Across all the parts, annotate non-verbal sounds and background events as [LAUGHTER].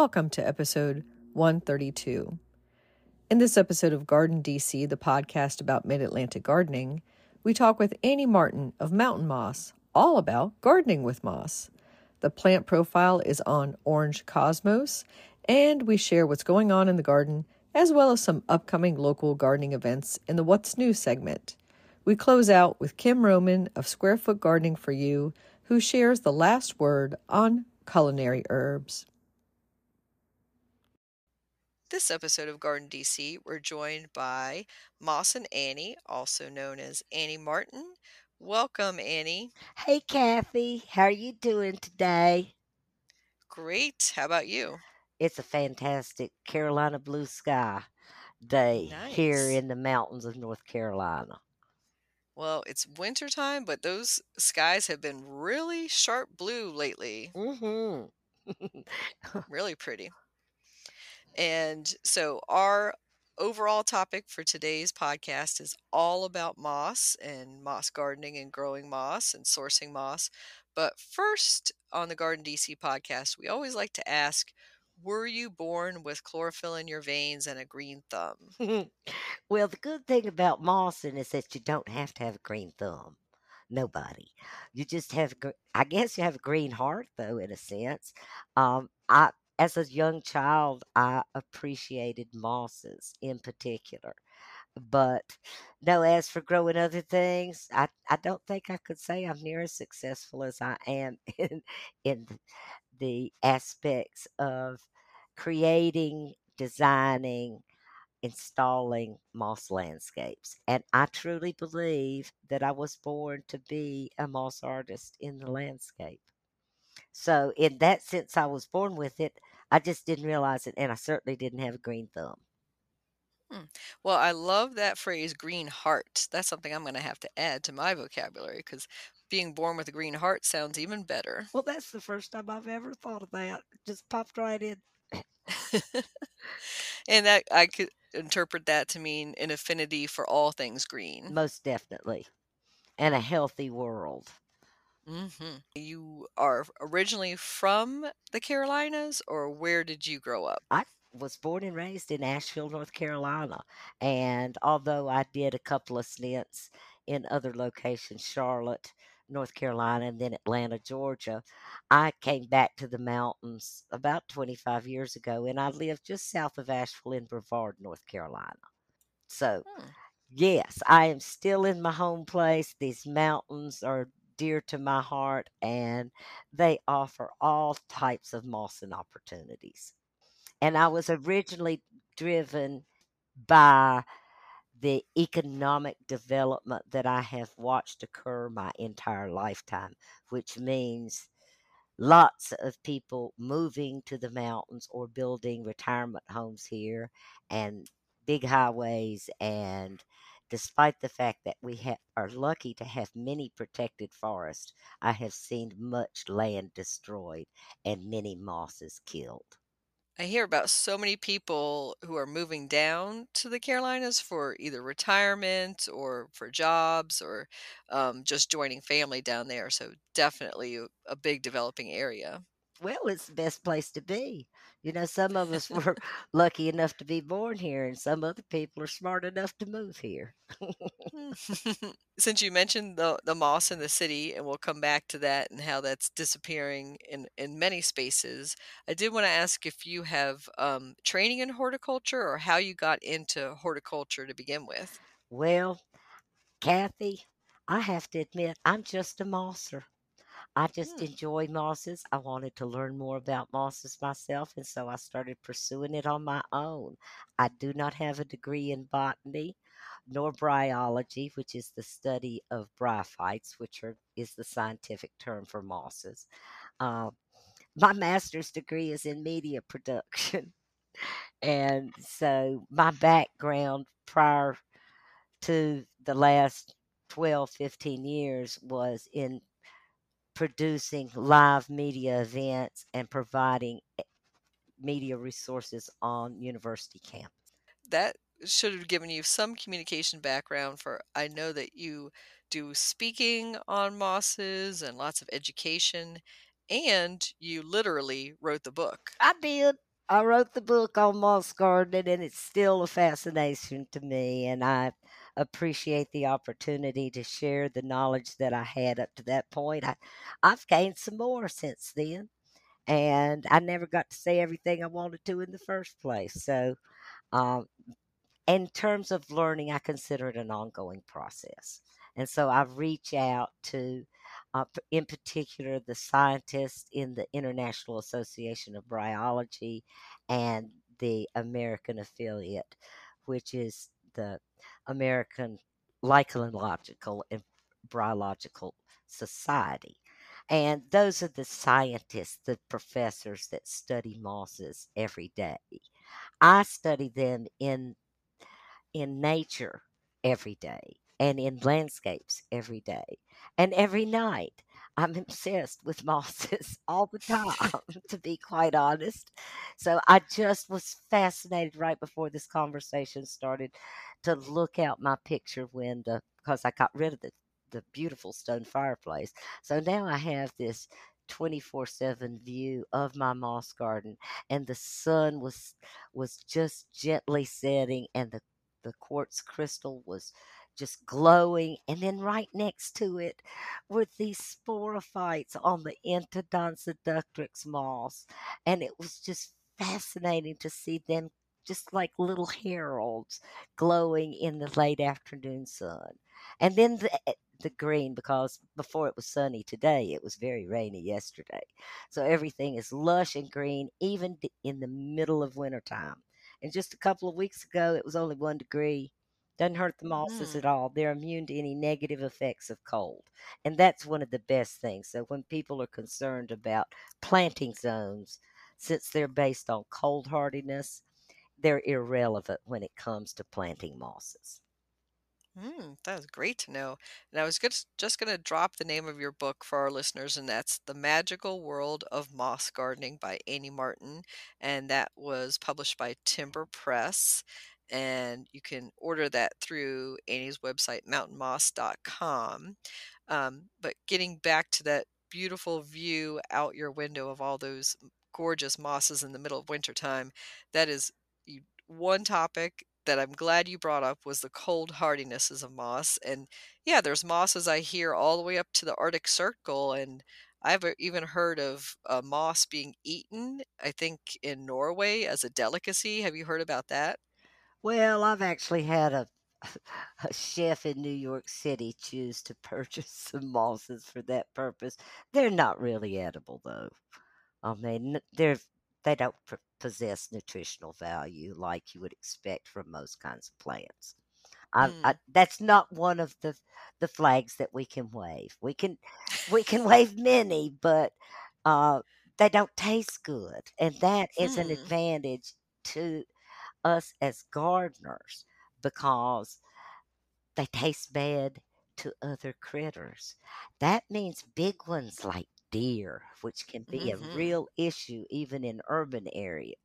Welcome to episode 132. In this episode of Garden DC, the podcast about mid Atlantic gardening, we talk with Annie Martin of Mountain Moss, all about gardening with moss. The plant profile is on Orange Cosmos, and we share what's going on in the garden as well as some upcoming local gardening events in the What's New segment. We close out with Kim Roman of Square Foot Gardening for You, who shares the last word on culinary herbs. This episode of Garden DC, we're joined by Mossin' Annie, also known as Annie Martin. Welcome, Annie. Hey, Kathy. How are you doing today? Great. How about you? It's a fantastic Carolina blue sky day here in the mountains of North Carolina. Well, it's winter time, but those skies have been really sharp blue lately. Mm-hmm. [LAUGHS] Really pretty. And so, our overall topic for today's podcast is all about moss and moss gardening and growing moss and sourcing moss. But first, on the Garden DC podcast, we always like to ask Were you born with chlorophyll in your veins and a green thumb? [LAUGHS] well, the good thing about mossing is that you don't have to have a green thumb. Nobody. You just have, I guess you have a green heart, though, in a sense. Um, I, as a young child, I appreciated mosses in particular. But no, as for growing other things, I, I don't think I could say I'm near as successful as I am [LAUGHS] in in the, the aspects of creating, designing, installing moss landscapes. And I truly believe that I was born to be a moss artist in the landscape. So, in that sense, I was born with it. I just didn't realize it, and I certainly didn't have a green thumb. Hmm. Well, I love that phrase green heart. That's something I'm going to have to add to my vocabulary because being born with a green heart sounds even better. Well, that's the first time I've ever thought of that. It just popped right in. [LAUGHS] and that I could interpret that to mean an affinity for all things green. Most definitely. And a healthy world. Hmm You are originally from the Carolinas, or where did you grow up? I was born and raised in Asheville, North Carolina. And although I did a couple of stints in other locations, Charlotte, North Carolina, and then Atlanta, Georgia, I came back to the mountains about 25 years ago and I live just south of Asheville in Brevard, North Carolina. So, Hmm. yes, I am still in my home place. These mountains are dear to my heart and they offer all types of mossing opportunities. And I was originally driven by the economic development that I have watched occur my entire lifetime, which means lots of people moving to the mountains or building retirement homes here and big highways and despite the fact that we ha- are lucky to have many protected forests i have seen much land destroyed and many mosses killed I hear about so many people who are moving down to the Carolinas for either retirement or for jobs or um, just joining family down there. So, definitely a, a big developing area. Well, it's the best place to be. You know, some of us were [LAUGHS] lucky enough to be born here, and some other people are smart enough to move here. [LAUGHS] Since you mentioned the the moss in the city, and we'll come back to that and how that's disappearing in in many spaces, I did want to ask if you have um, training in horticulture or how you got into horticulture to begin with. Well, Kathy, I have to admit, I'm just a mosser. I just Hmm. enjoy mosses. I wanted to learn more about mosses myself, and so I started pursuing it on my own. I do not have a degree in botany nor bryology, which is the study of bryophytes, which are, is the scientific term for mosses. Uh, my master's degree is in media production. [LAUGHS] And so my background prior to the last 12, 15 years was in producing live media events and providing eh, media resources on university campus. That should have given you some communication background for I know that you do speaking on mosses and lots of education and you literally wrote the book. I did. I wrote the book on moss gardening and it's still a fascination to me and I appreciate the opportunity to share the knowledge that I had up to that point. I, I've gained some more since then and I never got to say everything I wanted to in the first place. So um, in terms of learning, I consider it an ongoing process. And so I reach out to, uh, in particular, the scientists in the International Association of Bryology and the American affiliate, which is the American Lichenological and Bryological Society. And those are the scientists, the professors that study mosses every day. I study them in in nature every day and in landscapes every day and every night. I'm obsessed with [LAUGHS] mosses all the time, to be quite honest. So I just was fascinated right before this conversation started to look out my picture window because I got rid of the, the beautiful stone fireplace. So now I have this 24 7 view of my moss garden and the sun was was just gently setting and the the quartz crystal was just glowing. And then right next to it were these sporophytes on the Entodon seductrix moss. And it was just fascinating to see them just like little heralds glowing in the late afternoon sun. And then the, eh, the green, because before it was sunny today, it was very rainy yesterday. So everything is lush and green, even in the middle of wintertime. And just a couple of weeks ago, it was only one degree. Doesn't hurt the mosses Mm. at all. They're immune to any negative effects of cold. And that's one of the best things. So when people are concerned about planting zones, since they're based on cold hardiness, they're irrelevant when it comes to planting mosses. Mm, that was great to know. And I was just, just going to drop the name of your book for our listeners, and that's The Magical World of Moss Gardening by Annie Martin. And that was published by Timber Press. And you can order that through Annie's website, mountainmoss.com. Um, but getting back to that beautiful view out your window of all those gorgeous mosses in the middle of wintertime, that is one topic that I'm glad you brought up was the cold hardinesses of moss. And yeah, there's mosses I hear all the way up to the Arctic Circle. And I've uh, even heard of uh, moss being eaten, I think, in Norway as a delicacy. Have you heard about that? Well, I've actually had a [LAUGHS] a chef in New York City choose to purchase some mosses for that purpose. They're not really edible though. I mean, they're they don't possess nutritional value like you would expect from most kinds of plants. I, I, Mm. that's not one of the the flags that we can wave. We can we can wave many, but uh, they don't taste good, and that is an Hmm. advantage to us as gardeners because they taste bad to other critters. That means big ones like deer, which can be a hmm real issue even in urban areas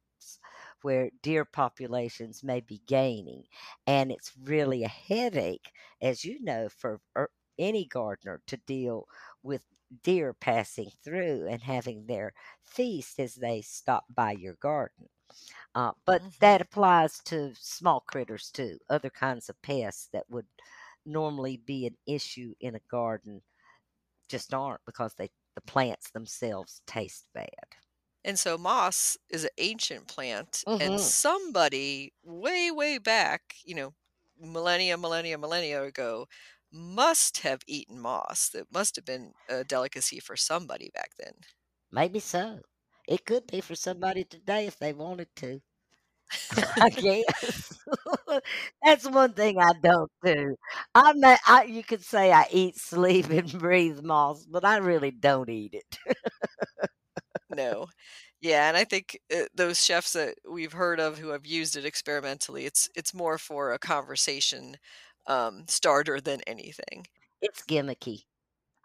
where deer populations may be gaining. And it's really a headache, as you know, for er- any gardener to deal with deer passing through and having their feast as they stop by your garden. Uh, but hmm that applies to small critters too, other kinds of pests that would normally be an issue in a garden just aren't because they the plants themselves taste bad. And so moss is an ancient plant, and hmm somebody way, way back, you know, millennia, millennia, millennia ago, must have eaten moss. That must have been a delicacy for somebody back then. Maybe so. It could be for somebody today if they wanted to. [LAUGHS] I guess [LAUGHS] that's one thing I don't do. I may, I you could say I eat, sleep, and breathe moss, but I really don't eat it. No. Yeah, and I think, uh, those chefs that we've heard of who have used it experimentally, it's it's more for a conversation, um, starter than anything. It's gimmicky.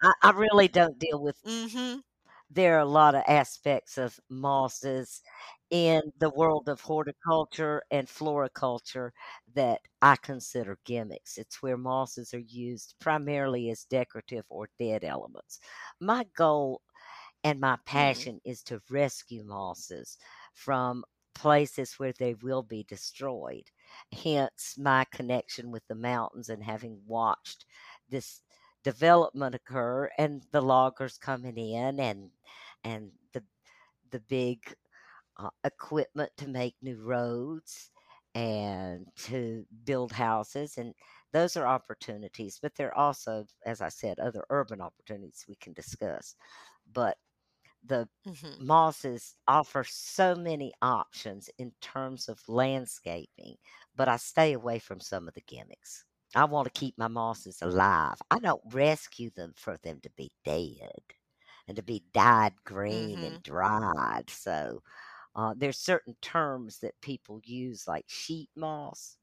I I really don't deal with Mhm. there are a lot of aspects of mosses in the world of horticulture and floriculture that I consider gimmicks. It's where mosses are used primarily as decorative or dead elements. My goal and my Hmm. passion is to rescue mosses from places where they will be destroyed, hence my connection with the mountains and having watched this development occur and the loggers coming in and and the the big, uh, equipment to make new roads and to build houses, and those are opportunities, but there are also, as I said, other urban opportunities we can discuss. But the Mhm. mosses offer so many options in terms of landscaping, but I stay away from some of the gimmicks. I wanna keep my mosses alive. I don't rescue them for them to be dead and to be dyed green and Mhm. dried, so, uh, there's certain terms that people use, like sheet moss.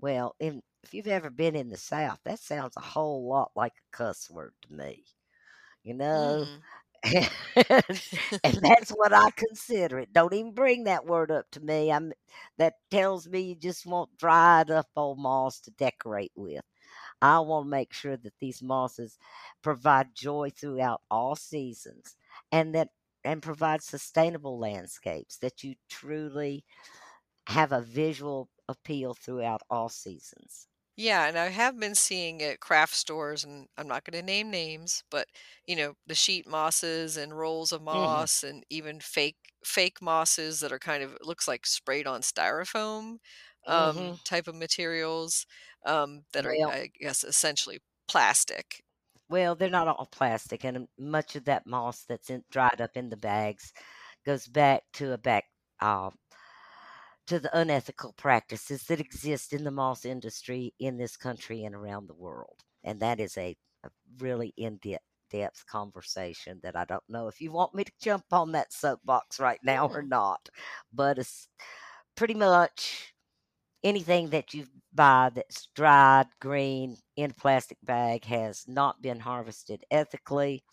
Well, in if you've ever been in the South, that sounds a whole lot like a cuss word to me, you know? Mm. [LAUGHS] And and that's what I consider it. Don't even bring that word up to me. I'm that tells me you just want dried up old moss to decorate with. I wanna make sure that these mosses provide joy throughout all seasons and that and provide sustainable landscapes that you truly have a visual appeal throughout all seasons. Yeah, and I have been seeing at craft stores, and I'm not gonna name names, but, you know, the sheet mosses and rolls of Mhm. moss and even fake fake mosses that are kind of looks like sprayed on styrofoam, um, Mhm. type of materials, um, that are, Well I guess, essentially plastic. Well, they're not all plastic, and, much of that moss that's in dried up in the bags goes back to a back um to the unethical practices that exist in the moss industry in this country and around the world, and that is a a really in-dept depth conversation that I don't know if you want me to jump on that soapbox right now or not, but it's pretty much anything that you buy that's dried, green, in plastic bag has not been harvested ethically,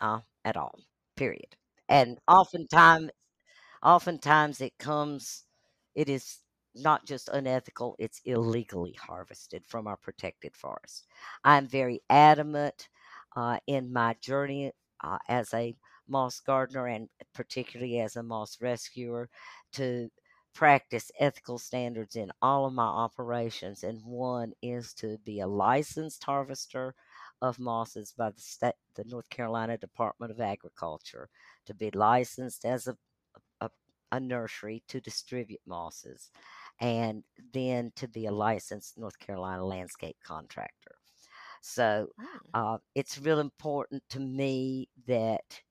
uh, at all, period, and oftentime oftentimes it comes it is not just unethical, it's illegally harvested from our protected forest. I'm very adamant, uh, in my journey, uh, as a moss gardener and particularly as a moss rescuer to practice ethical standards in all of my operations, and one is to be a licensed harvester of mosses by the sta the North Carolina Department of Agriculture, to be licensed as a a a nursery to distribute mosses, and then to be a licensed North Carolina landscape contractor. So, Mm. uh, it's real important to me that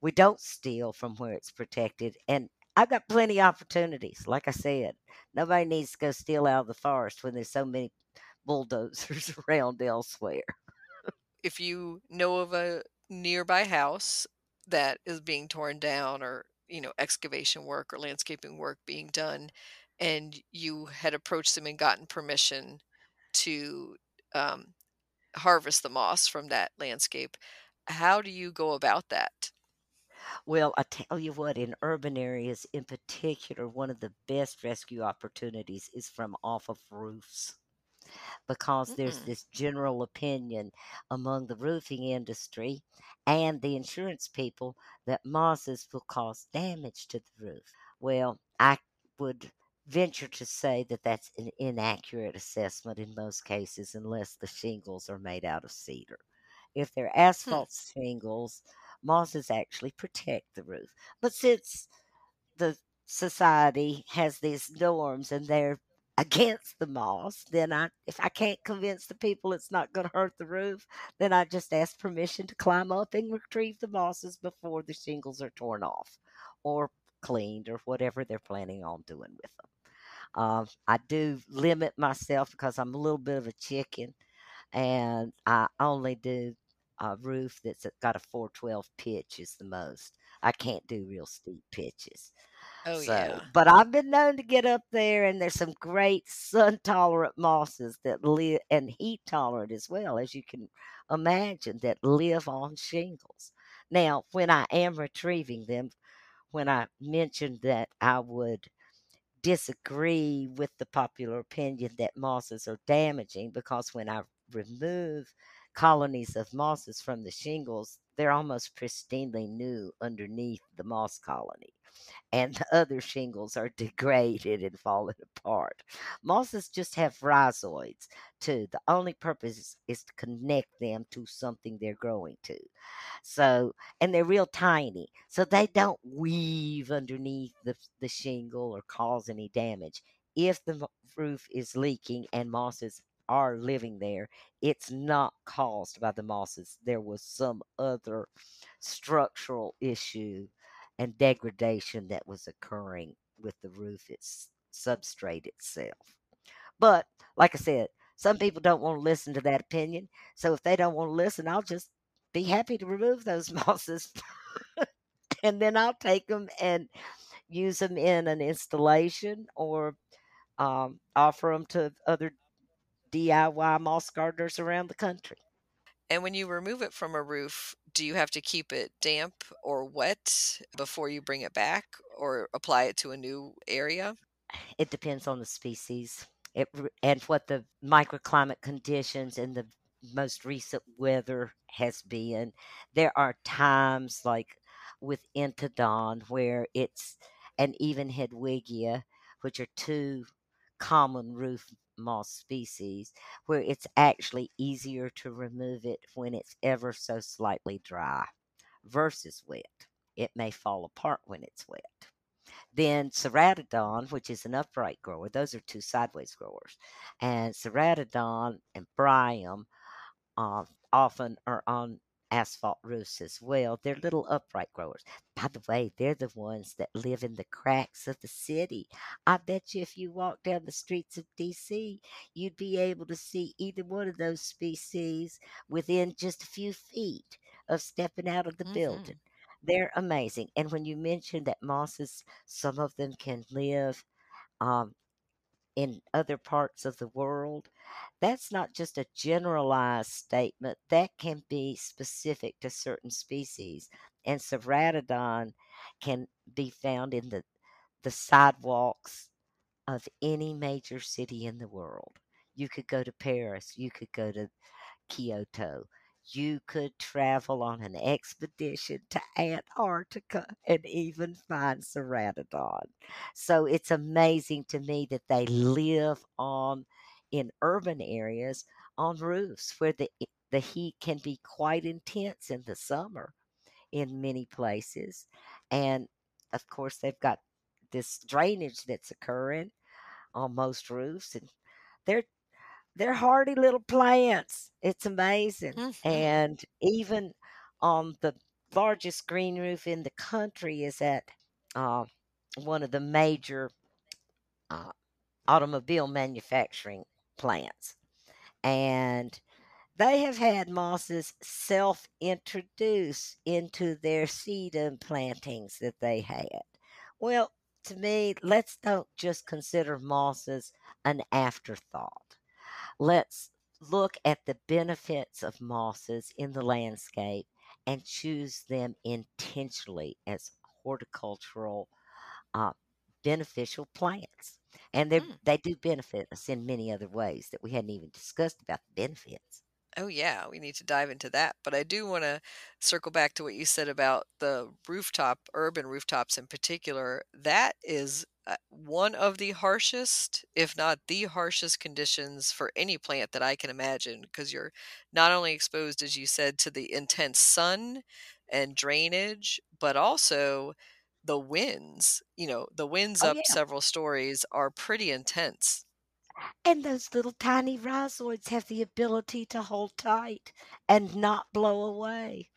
we don't steal from where it's protected, and I've got plenty of opportunities, like I said, nobody needs to go steal out of the forest when there's so many bulldozers [LAUGHS] around elsewhere. If you know of a nearby house that is being torn down or, you know, excavation work or landscaping work being done, and you had approached them and gotten permission to, um, harvest the moss from that landscape, how do you go about that? Well, I tell you what, in urban areas in particular, one of the best rescue opportunities is from off of roofs. Because there's Mm. this general opinion among the roofing industry and the insurance people that mosses will cause damage to the roof. Well, I would venture to say that that's an inaccurate assessment in most cases unless the shingles are made out of cedar. If they're Hmm. asphalt shingles, mosses actually protect the roof. But since the society has these norms and they're [LAUGHS] against the moss, then I if I can't convince the people it's not gonna hurt the roof, then I just ask permission to climb up and retrieve the mosses before the shingles are torn off or cleaned or whatever they're planning on doing with them. Um, I do limit myself because I'm a little bit of a chicken, and I only do a roof that's got a 412 pitch is the most. I can't do real steep pitches. Oh, So, yeah. but I've been known to get up there, and there's some great sun tolerant mosses that live and heat tolerant as well, as you can imagine, that live on shingles. Now, when I am retrieving them, when I mentioned that I would disagree with the popular opinion that mosses are damaging because when I remove colonies of mosses from the shingles, they're almost pristinely new underneath the moss colony and the other shingles are degraded and falling apart. Mosses just have rhizoids too. The only purpose is, to connect them to something they're growing to. So, and they're real tiny, so they don't weave underneath the, the shingle or cause any damage. If the roof is leaking and mosses are living there, it's not caused by the mosses. There was some other structural issue and degradation that was occurring with the roof, its substrate itself. But like I said, some people don't want to listen to that opinion. So if they don't want to listen, I'll just be happy to remove those [LAUGHS] mosses and then I'll take them and use them in an installation or um, offer them to other DIY moss gardeners around the country. And when you remove it from a roof, do you have to keep it damp or wet before you bring it back or apply it to a new area? It depends on the species it, and what the microclimate conditions and the most recent weather has been. There are times like with Entodon where it's and even Hedwigia, which are two common roof moss species, where it's actually easier to remove it when it's ever so slightly dry versus wet. It may fall apart when it's wet. Then ceratodon, which is an upright grower, those are two sideways growers. And ceratodon and bryum uh, often are on asphalt roofs as well. They're little upright growers. By the way, they're the ones that live in the cracks of the city. I bet you if you walk down the streets of DC, you'd be able to see either one of those species within just a few feet of stepping out of the Mm-hmm. building. They're amazing. And when you mentioned that mosses, some of them can live um, in other parts of the world, that's not just a generalized statement. That can be specific to certain species. And ceratodon can be found in the, the sidewalks of any major city in the world. You could go to Paris, you could go to Kyoto. You could travel on an expedition to Antarctica and even find ceratodon. So it's amazing to me that they live on in urban areas on roofs where the the heat can be quite intense in the summer in many places. And of course they've got this drainage that's occurring on most roofs and they're they're hardy little plants. It's amazing. Mm-hmm. And even on the largest green roof in the country is at uh, one of the major uh, automobile manufacturing plants. And they have had mosses self introduce into their sedum plantings that they had. Well, to me, let's don't just consider mosses an afterthought Let's look at the benefits of mosses in the landscape and choose them intentionally as horticultural uh, beneficial plants. And they Mm. they do benefit us in many other ways that we hadn't even discussed about the benefits. Oh, yeah, we need to dive into that. But I do want to circle back to what you said about the rooftop, urban rooftops in particular. That is uh, one of the harshest, if not the harshest conditions for any plant that I can imagine, because you're not only exposed, as you said, to the intense sun and drainage, but also the winds. You know, the winds Oh up yeah. several stories are pretty intense. And those little tiny rhizoids have the ability to hold tight and not blow away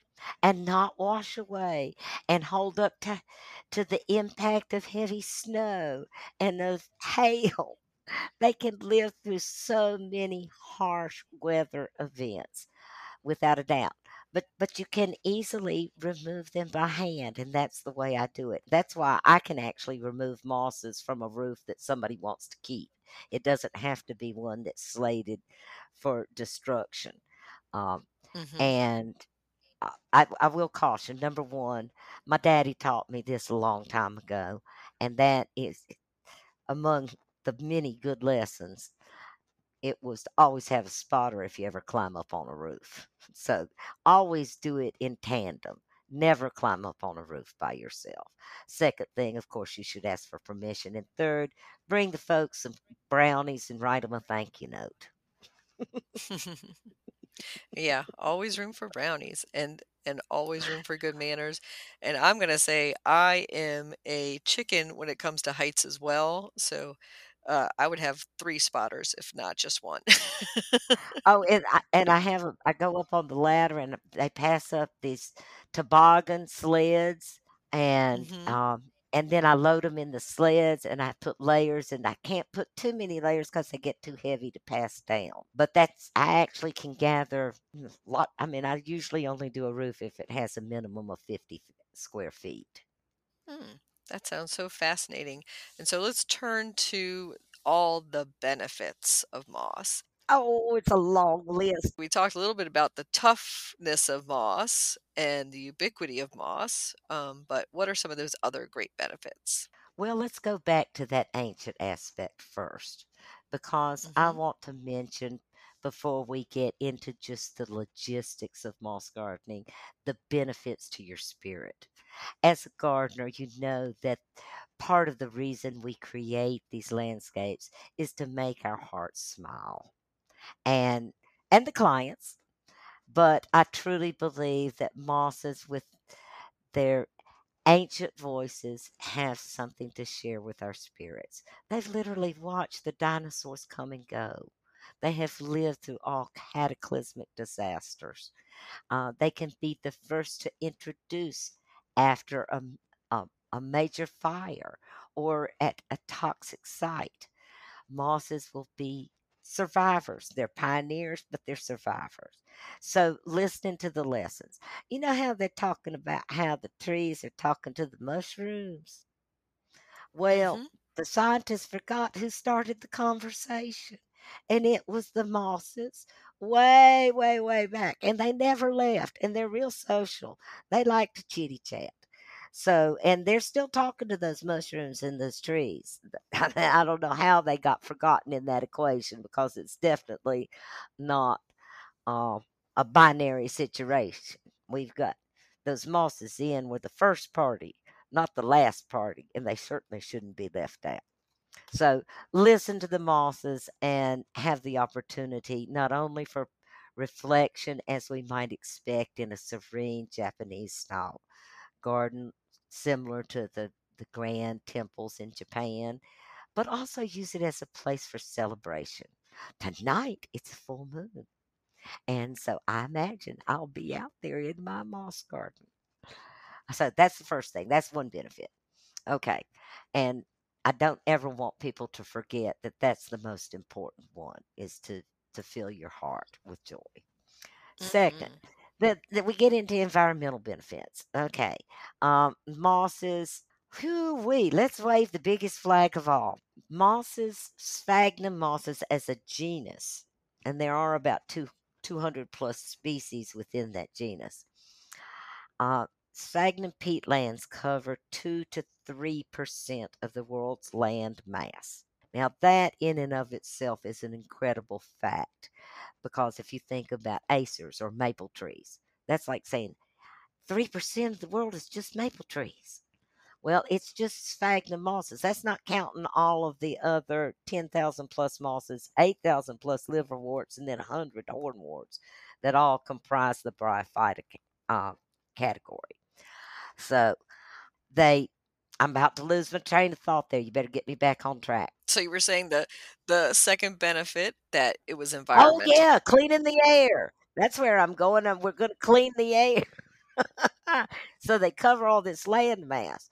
and not wash away and hold up to, to the impact of heavy snow and of [LAUGHS] hail. They can live through so many harsh weather events without a doubt. But but you can easily remove them by hand and that's the way I do it. That's why I can actually remove mosses from a roof that somebody wants to keep. It doesn't have to be one that's slated for destruction. Um, hmm and I, I I will caution number one, my daddy taught me this a long time ago, and that is among the many good lessons it was to always have a spotter if you ever climb up on a roof. So always do it in tandem. Never climb up on a roof by yourself. Second thing, of course, you should ask for permission. And third, bring the folks some brownies and write them a thank you note. [LAUGHS] yeah, always room for brownies and and always room for good manners. And I'm going to say I am a chicken when it comes to heights as well. So uh, I would have three spotters, if not just one. [LAUGHS] Oh, and I, and I have I go up on the ladder and they pass up these toboggan sleds and hmm um and then I load them in the sleds and I put layers and I can't put too many layers because they get too heavy to pass down. But that's I actually can gather a lot. I mean, I usually only do a roof if it has a minimum of 50 square feet. Hmm, that sounds so fascinating. And so let's turn to all the benefits of moss. Oh, it's a long list. We talked a little bit about the toughness of moss and the ubiquity of moss, um, but what are some of those other great benefits? Well, let's go back to that ancient aspect first because I hmm want to mention before we get into just the logistics of moss gardening, the benefits to your spirit. As a gardener, you know that part of the reason we create these landscapes is to make our hearts smile and and the clients but i truly believe that mosses with their ancient voices have something to share with our spirits. They've literally watched the dinosaurs come and go. They have lived through all cataclysmic disasters. Uh, they can be the first to introduce after a, a, a major fire or at a toxic site. Mosses will be survivors. They're pioneers, but they're survivors. So listening to the lessons. You know how they're talking about how the trees are talking to the mushrooms? Well, hmm the scientists forgot who started the conversation, and it was the mosses way, way, way back. And they never left, and they're real social. They like to chitty chat. So, and they're still talking to those mushrooms in those trees. [LAUGHS] I don't know how they got forgotten in that equation because it's definitely not uh, a binary situation. We've got those mosses in were the first party, not the last party, and they certainly shouldn't be left out. So listen to the mosses and have the opportunity not only for reflection as we might expect in a serene Japanese style garden similar to the the grand temples in Japan, but also use it as a place for celebration. Tonight it's a full moon. And so I imagine I'll be out there in my moss garden. So that's the first thing. That's one benefit. Okay. And I don't ever want people to forget that that's the most important one is to to fill your heart with joy. Second, Mm-mm. that that we get into environmental benefits. Okay. Um mosses Whoo wee, let's wave the biggest flag of all. Mosses, sphagnum mosses as a genus, and there are about two 200 plus species within that genus. Uh, sphagnum peatlands cover 2 to 3% of the world's land mass. Now, that in and of itself is an incredible fact because if you think about acers or maple trees, that's like saying 3% of the world is just maple trees. Well, it's just sphagnum mosses. That's not counting all of the other 10,000 plus mosses, 8,000 plus liverworts, and then 100 hornworts that all comprise the bryophyta uh, category. So they, I'm about to lose my train of thought there. You better get me back on track. So you were saying the the second benefit that it was oh, environment. Oh, yeah, cleaning the air. That's where I'm going. And we're going to clean the air. [LAUGHS] so they cover all this land mass.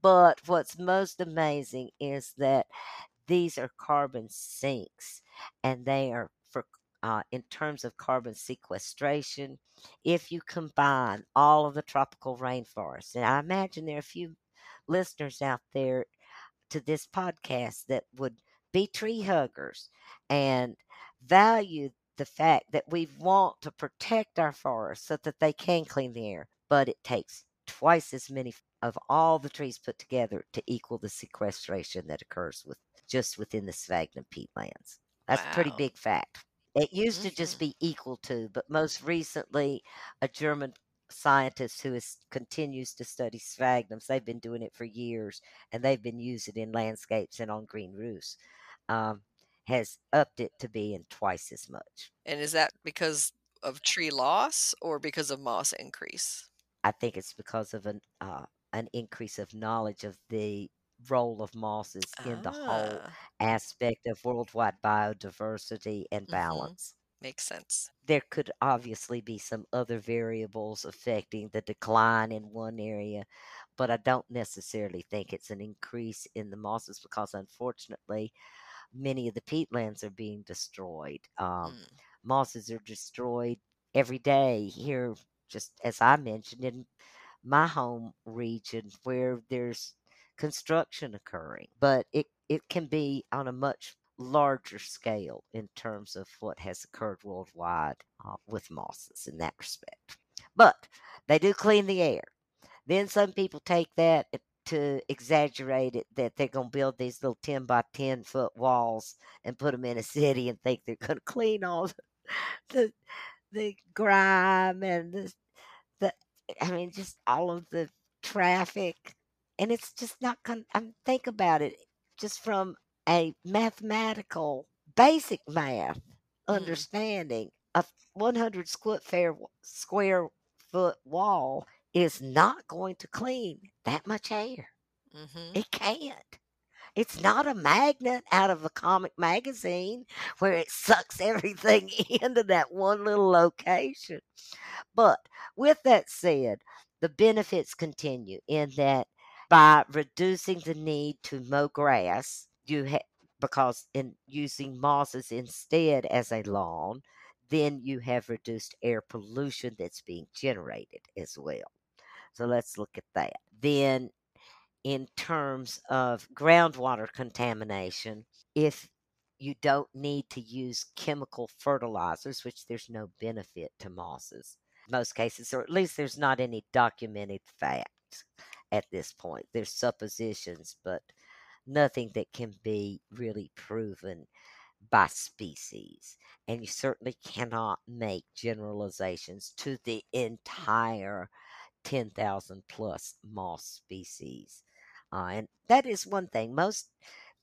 But what's most amazing is that these are carbon sinks and they are uh, in terms of carbon sequestration, if you combine all of the tropical rainforests, and I imagine there are a few listeners out there to this podcast that would be tree huggers and value the fact that we want to protect our forests so that they can clean the air, but it takes twice as many of all the trees put together to equal the sequestration that occurs with just within the sphagnum peatlands. That's a pretty big fact. It used to just be equal to, but most recently, a German scientist who is continues to study sphagnums. They've been doing it for years, and they've been using it in landscapes and on green roofs. Um, has upped it to being twice as much. And is that because of tree loss or because of moss increase? I think it's because of an uh, an increase of knowledge of the role of mosses in the whole Ah, aspect of worldwide biodiversity and Mhm. balance. makes sense. There could obviously be some other variables affecting the decline in one area, but I don't necessarily think it's an increase in the mosses because unfortunately many of the peatlands are being destroyed. Um, Mm. mosses are destroyed every day here, just as I mentioned in my home region where there's construction occurring, but it, it can be on a much larger scale in terms of what has occurred worldwide uh, with mosses in that respect. But they do clean the air. Then some people take that to exaggerate it that they're going to build these little 10 by 10 foot walls and put them in a city and think they're going to clean all the, [LAUGHS] the, the grime and the, the, I mean, just all of the traffic. And it's just not going to, think about it just from a mathematical, basic math Mm. understanding. A 100 square, square foot wall is not going to clean that much air. hmm It can't. It's not a magnet out of a comic magazine where it sucks [LAUGHS] everything into that one little location. But with that said, the benefits continue in that by reducing the need to mow grass, you ha- because in using mosses instead as a lawn, then you have reduced air pollution that's being generated as well. So let's look at that. Then, in terms of groundwater contamination, if you don't need to use chemical fertilizers, which there's no benefit to mosses, most cases, or at least there's not any documented facts at this point. There's suppositions, but nothing that can be really proven by species. And you certainly cannot make generalizations to the entire 10,000 plus moss species. Uh, and that is one thing. Most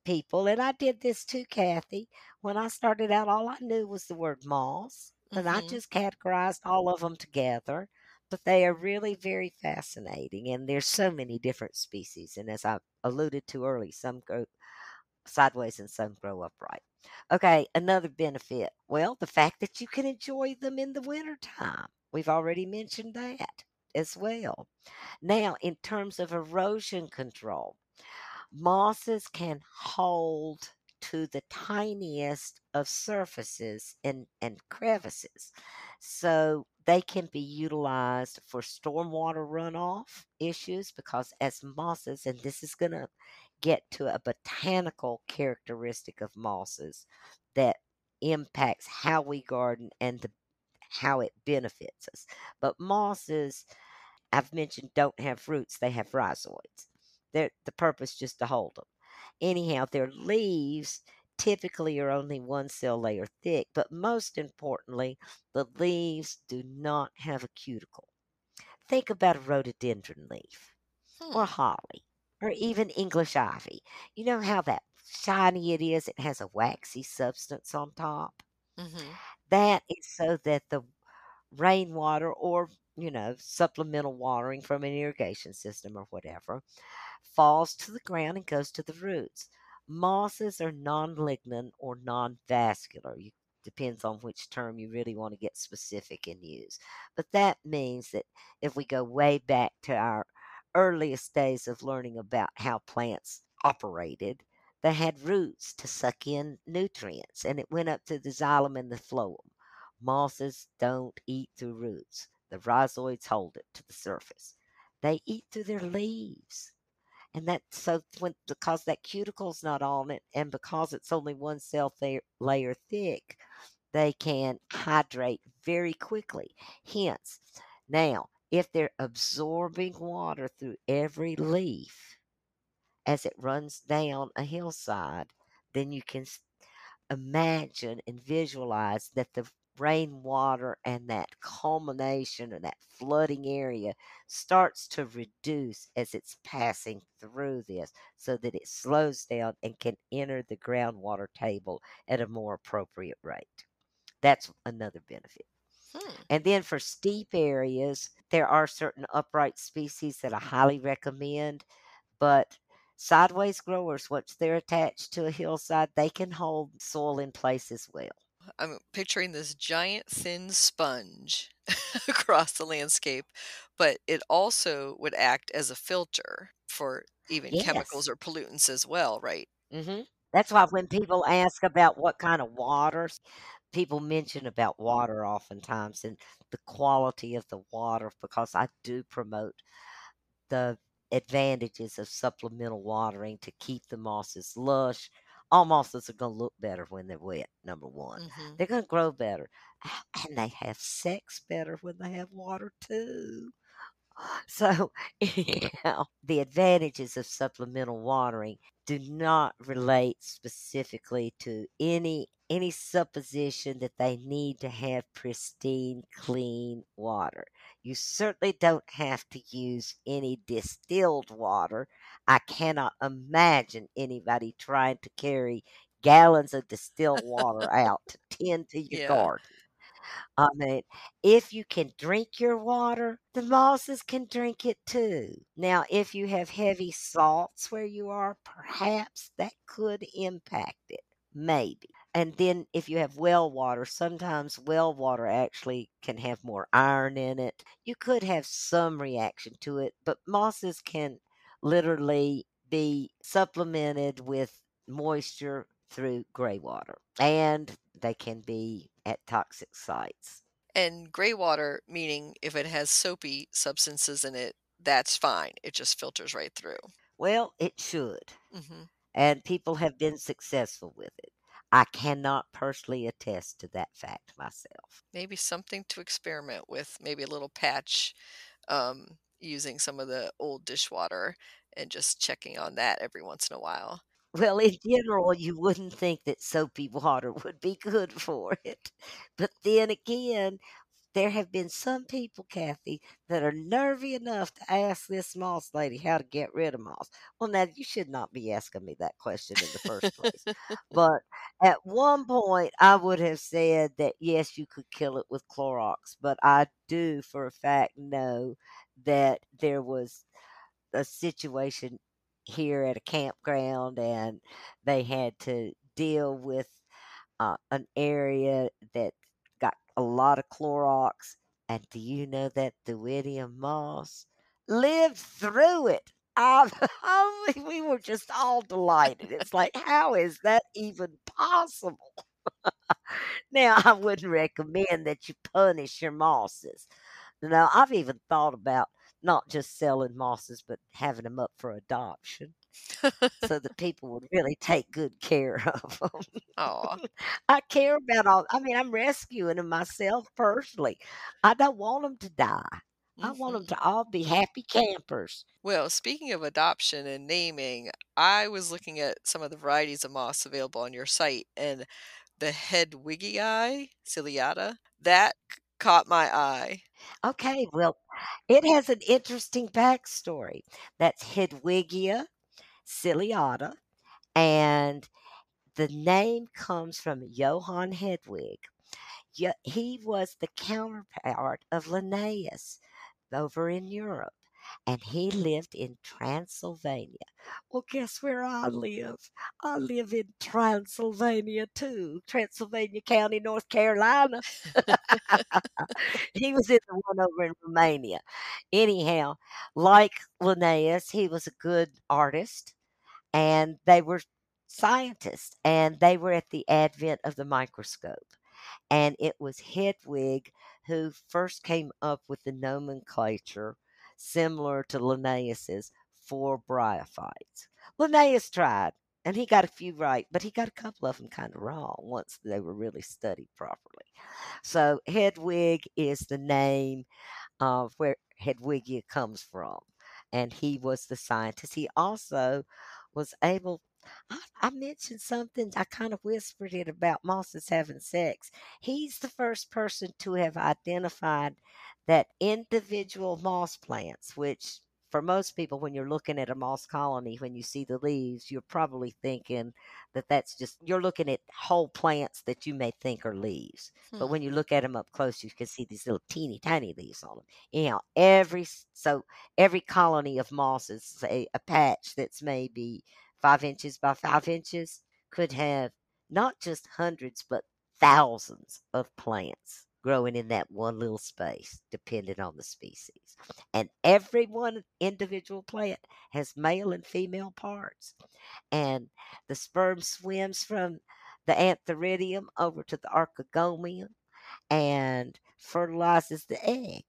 people, and I did this too, Kathy, when I started out, all I knew was the word moss. And I Mhm. just categorized all of them together. But they are really very fascinating. And there's so many different species. And as I alluded to early, some grow sideways and some grow upright. Okay, another benefit. Well, the fact that you can enjoy them in the wintertime. We've already mentioned that as well. Now, in terms of erosion control, mosses can hold to the tiniest of surfaces and, and crevices. So they can be utilized for stormwater runoff issues because, as mosses, and this is going to get to a botanical characteristic of mosses that impacts how we garden and the, how it benefits us. But mosses, I've mentioned, don't have roots, they have rhizoids. They're, the purpose just to hold them. Anyhow, their leaves typically are only one cell layer thick, but most importantly, the leaves do not have a cuticle. Think about a rhododendron leaf or Hmm. holly or even English ivy. You know how that shiny it is? It has a waxy substance on top. Mhm. That is so that the rainwater or, you know, supplemental watering from an irrigation system or whatever falls to the ground and goes to the roots. Mosses are non lignin or non vascular. You depends on which term you really want to get specific and use. But that means that if we go way back to our earliest days of learning about how plants operated, they had roots to suck in nutrients and it went up to the xylem and the phloem. Mosses don't eat through roots. The rhizoids hold it to the surface. They eat through their leaves. And that so when because that cuticle's not on it, and because it's only one cell th- layer thick, they can hydrate very quickly. Hence, now if they're absorbing water through every leaf as it runs down a hillside, then you can imagine and visualize that the rainwater and that culmination or that flooding area starts to reduce as it's passing through this so that it slows down and can enter the groundwater table at a more appropriate rate. That's another benefit. Hmm. And then for steep areas, there are certain upright species that I highly recommend, but sideways growers, once they're attached to a hillside, they can hold soil in place as well. I'm picturing this giant thin sponge [LAUGHS] across the landscape, but it also would act as a filter for even yes. chemicals or pollutants as well, right? Mm-hmm. That's why when people ask about what kind of water, people mention about water oftentimes and the quality of the water because I do promote the advantages of supplemental watering to keep the mosses lush. All mosses are going to look better when they're wet, number one. Mm-hmm. They're going to grow better. And they have sex better when they have water, too. [LAUGHS] So, [LAUGHS] yeah, the advantages of supplemental watering do not relate specifically to any any supposition that they need to have pristine, clean water. You certainly don't have to use any distilled water. I cannot imagine anybody trying to carry gallons of distilled water [LAUGHS] out to tend to your yeah. garden. I mean, if you can drink your water, the mosses can drink it too. Now, if you have heavy salts where you are, perhaps that could impact it. Maybe. And then if you have well water, sometimes well water actually can have more iron in it. You could have some reaction to it, but mosses can literally be supplemented with moisture through gray water and they can be at toxic sites. And gray water, meaning if it has soapy substances in it, that's fine. It just filters right through. Well, it should. Mm-hmm. And people have been successful with it. I cannot personally attest to that fact myself. Maybe something to experiment with, maybe a little patch um, using some of the old dishwater and just checking on that every once in a while. Well, in general, you wouldn't think that soapy water [LAUGHS] would be good for it. But then again, there have been some people, Kathy, that are nervy enough to ask this moss lady how to get rid of moss. Well, now you should not be asking me that question in the first place. [LAUGHS] but at one point, I would have said that yes, you could kill it with Clorox, but I do for a fact know that there was a situation here at a campground and they had to deal with uh, an area that got a lot of Clorox. And do you know that the Thuringium moss lived through it? I, [LAUGHS] we were just all delighted. It's like, how is that even possible? [LAUGHS] now, I wouldn't recommend that you punish your mosses. Now, I've even thought about not just selling mosses, but having them up for adoption so that [LAUGHS] people would really take good care [LAUGHS] of them. Oh, I care about all. I mean, I'm rescuing them myself personally. I don't want them to die. Mm-hmm. I want them mm-hmm. to all be happy campers. Well, speaking of adoption and naming, I was looking at some of the varieties of moss available on your site, and the head Hedwigii ciliata that caught my eye. Okay, well, it has an interesting backstory. That's Hedwigia ciliata, and the name comes from Johann Hedwig. He was the counterpart of Linnaeus over in Europe and he lived in Transylvania. Well, guess where I live? I live in Transylvania too, Transylvania County, North Carolina. [LAUGHS] he was in the one over in Romania. Anyhow, like Linnaeus, he was a good artist, and they were scientists, and they were at the advent of the microscope. And it was Hedwig who first came up with the nomenclature similar to Linnaeus's for bryophytes. Linnaeus tried, and he got a few right, but he got a couple of them kind of wrong once they were really studied properly. So Hedwig is the name of where Hedwigia comes from, and he was the scientist. He also was able I, I mentioned something, I kind of whispered it about mosses having sex. He's the first person to have identified that individual moss plants, which for most people, when you're looking at a moss colony, when you see the leaves, you're probably thinking that that's just, you're looking at whole plants that you may think are leaves. Hmm. But when you look at them up close, you can see these little teeny tiny leaves on them. You know, every, so every colony of moss is say a patch that's maybe five inches by five inches could have not just hundreds, but thousands of plants growing in that one little space, depending on the species. And every one individual plant has male and female parts. And the sperm swims from the antheridium over to the archegonium and fertilizes the egg.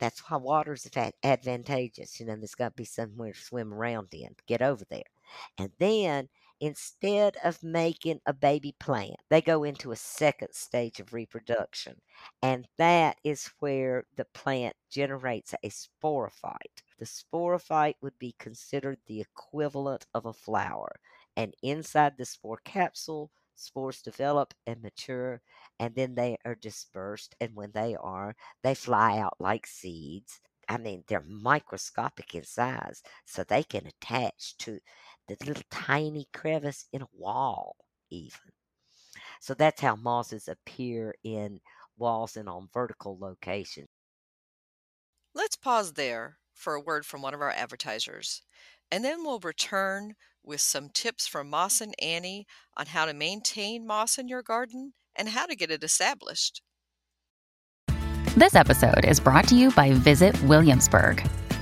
That's why water's advantageous. You know, there's got to be somewhere to swim around in, to get over there. And then instead of making a baby plant, they go into a second stage of reproduction. And that is where the plant generates a sporophyte. The sporophyte would be considered the equivalent of a flower. And inside the spore capsule, spores develop and mature, and then they are dispersed. And when they are, they fly out like seeds. I mean, they're microscopic in size, so they can attach to the little tiny crevice in a wall, even. So that's how mosses appear in walls and on vertical locations. Let's pause there for a word from one of our advertisers, and then we'll return with some tips from Mossin' Annie on how to maintain moss in your garden and how to get it established. This episode is brought to you by Visit Williamsburg.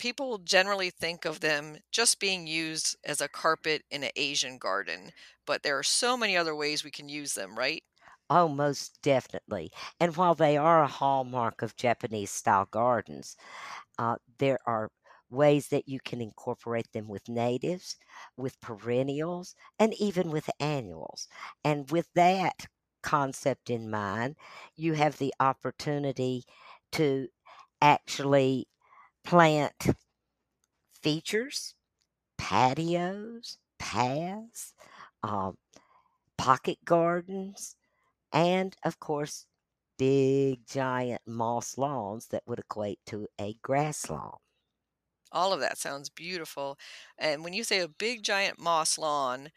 people generally think of them just being used as a carpet in an Asian garden, but there are so many other ways we can use them, right? Oh, most definitely. And while they are a hallmark of Japanese style gardens, uh, there are ways that you can incorporate them with natives, with perennials, and even with annuals. And with that concept in mind, you have the opportunity to actually plant features, patios, paths, um, pocket gardens, and of course, big giant moss lawns that would equate to a grass lawn. All of that sounds beautiful. And when you say a big giant moss lawn,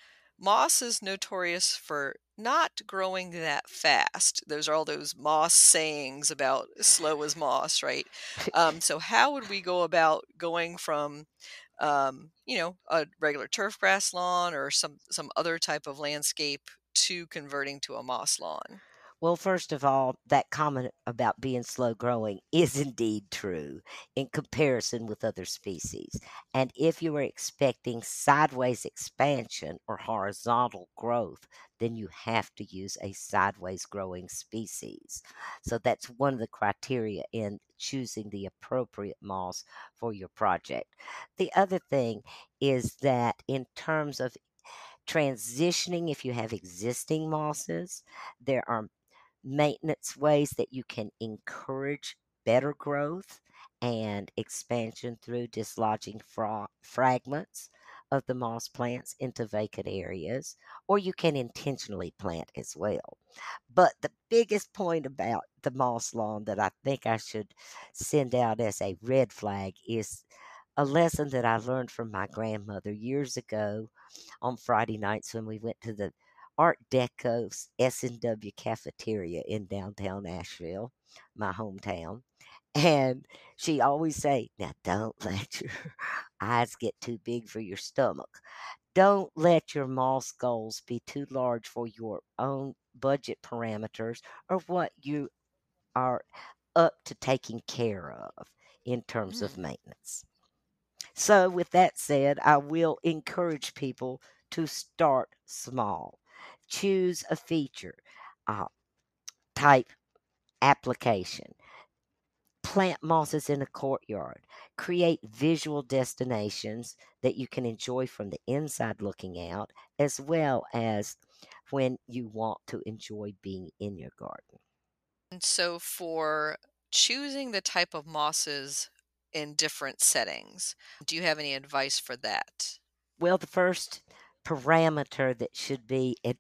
moss is notorious for not growing that fast. Those are all those moss sayings about slow as moss, right? Um, so how would we go about going from, um, you know, a regular turf grass lawn or some some other type of landscape to converting to a moss lawn? Well, first of all, that comment about being slow growing [LAUGHS] is indeed true in comparison with other species. And if you are expecting sideways expansion or horizontal growth, then you have to use a sideways growing species. So that's one of the criteria in choosing the appropriate moss for your project. The other thing is that in terms of transitioning if you have existing mosses there are maintenance ways that you can encourage better growth and expansion through dislodging fra- fragments of the moss plants into vacant areas, or you can intentionally plant as well. But the biggest point about the moss lawn that I think I should send out as a red flag is a lesson that I learned from my grandmother years ago on Friday nights when we went to the Art Deco's S&W cafeteria in downtown Asheville, my hometown. And she always say, "Now don't let your [LAUGHS] eyes get too big for your stomach. Don't let your moss goals be too large for your own budget parameters or what you are up to taking care of in terms of Mm. maintenance." So, with that said, I will encourage people to start small. Choose a feature, uh, type application, plant mosses in a courtyard, create visual destinations that you can enjoy from the inside looking out, as well as when you want to enjoy being in your garden. And so, for choosing the type of mosses in different settings, do you have any advice for that? Well, the first parameter that should be ad-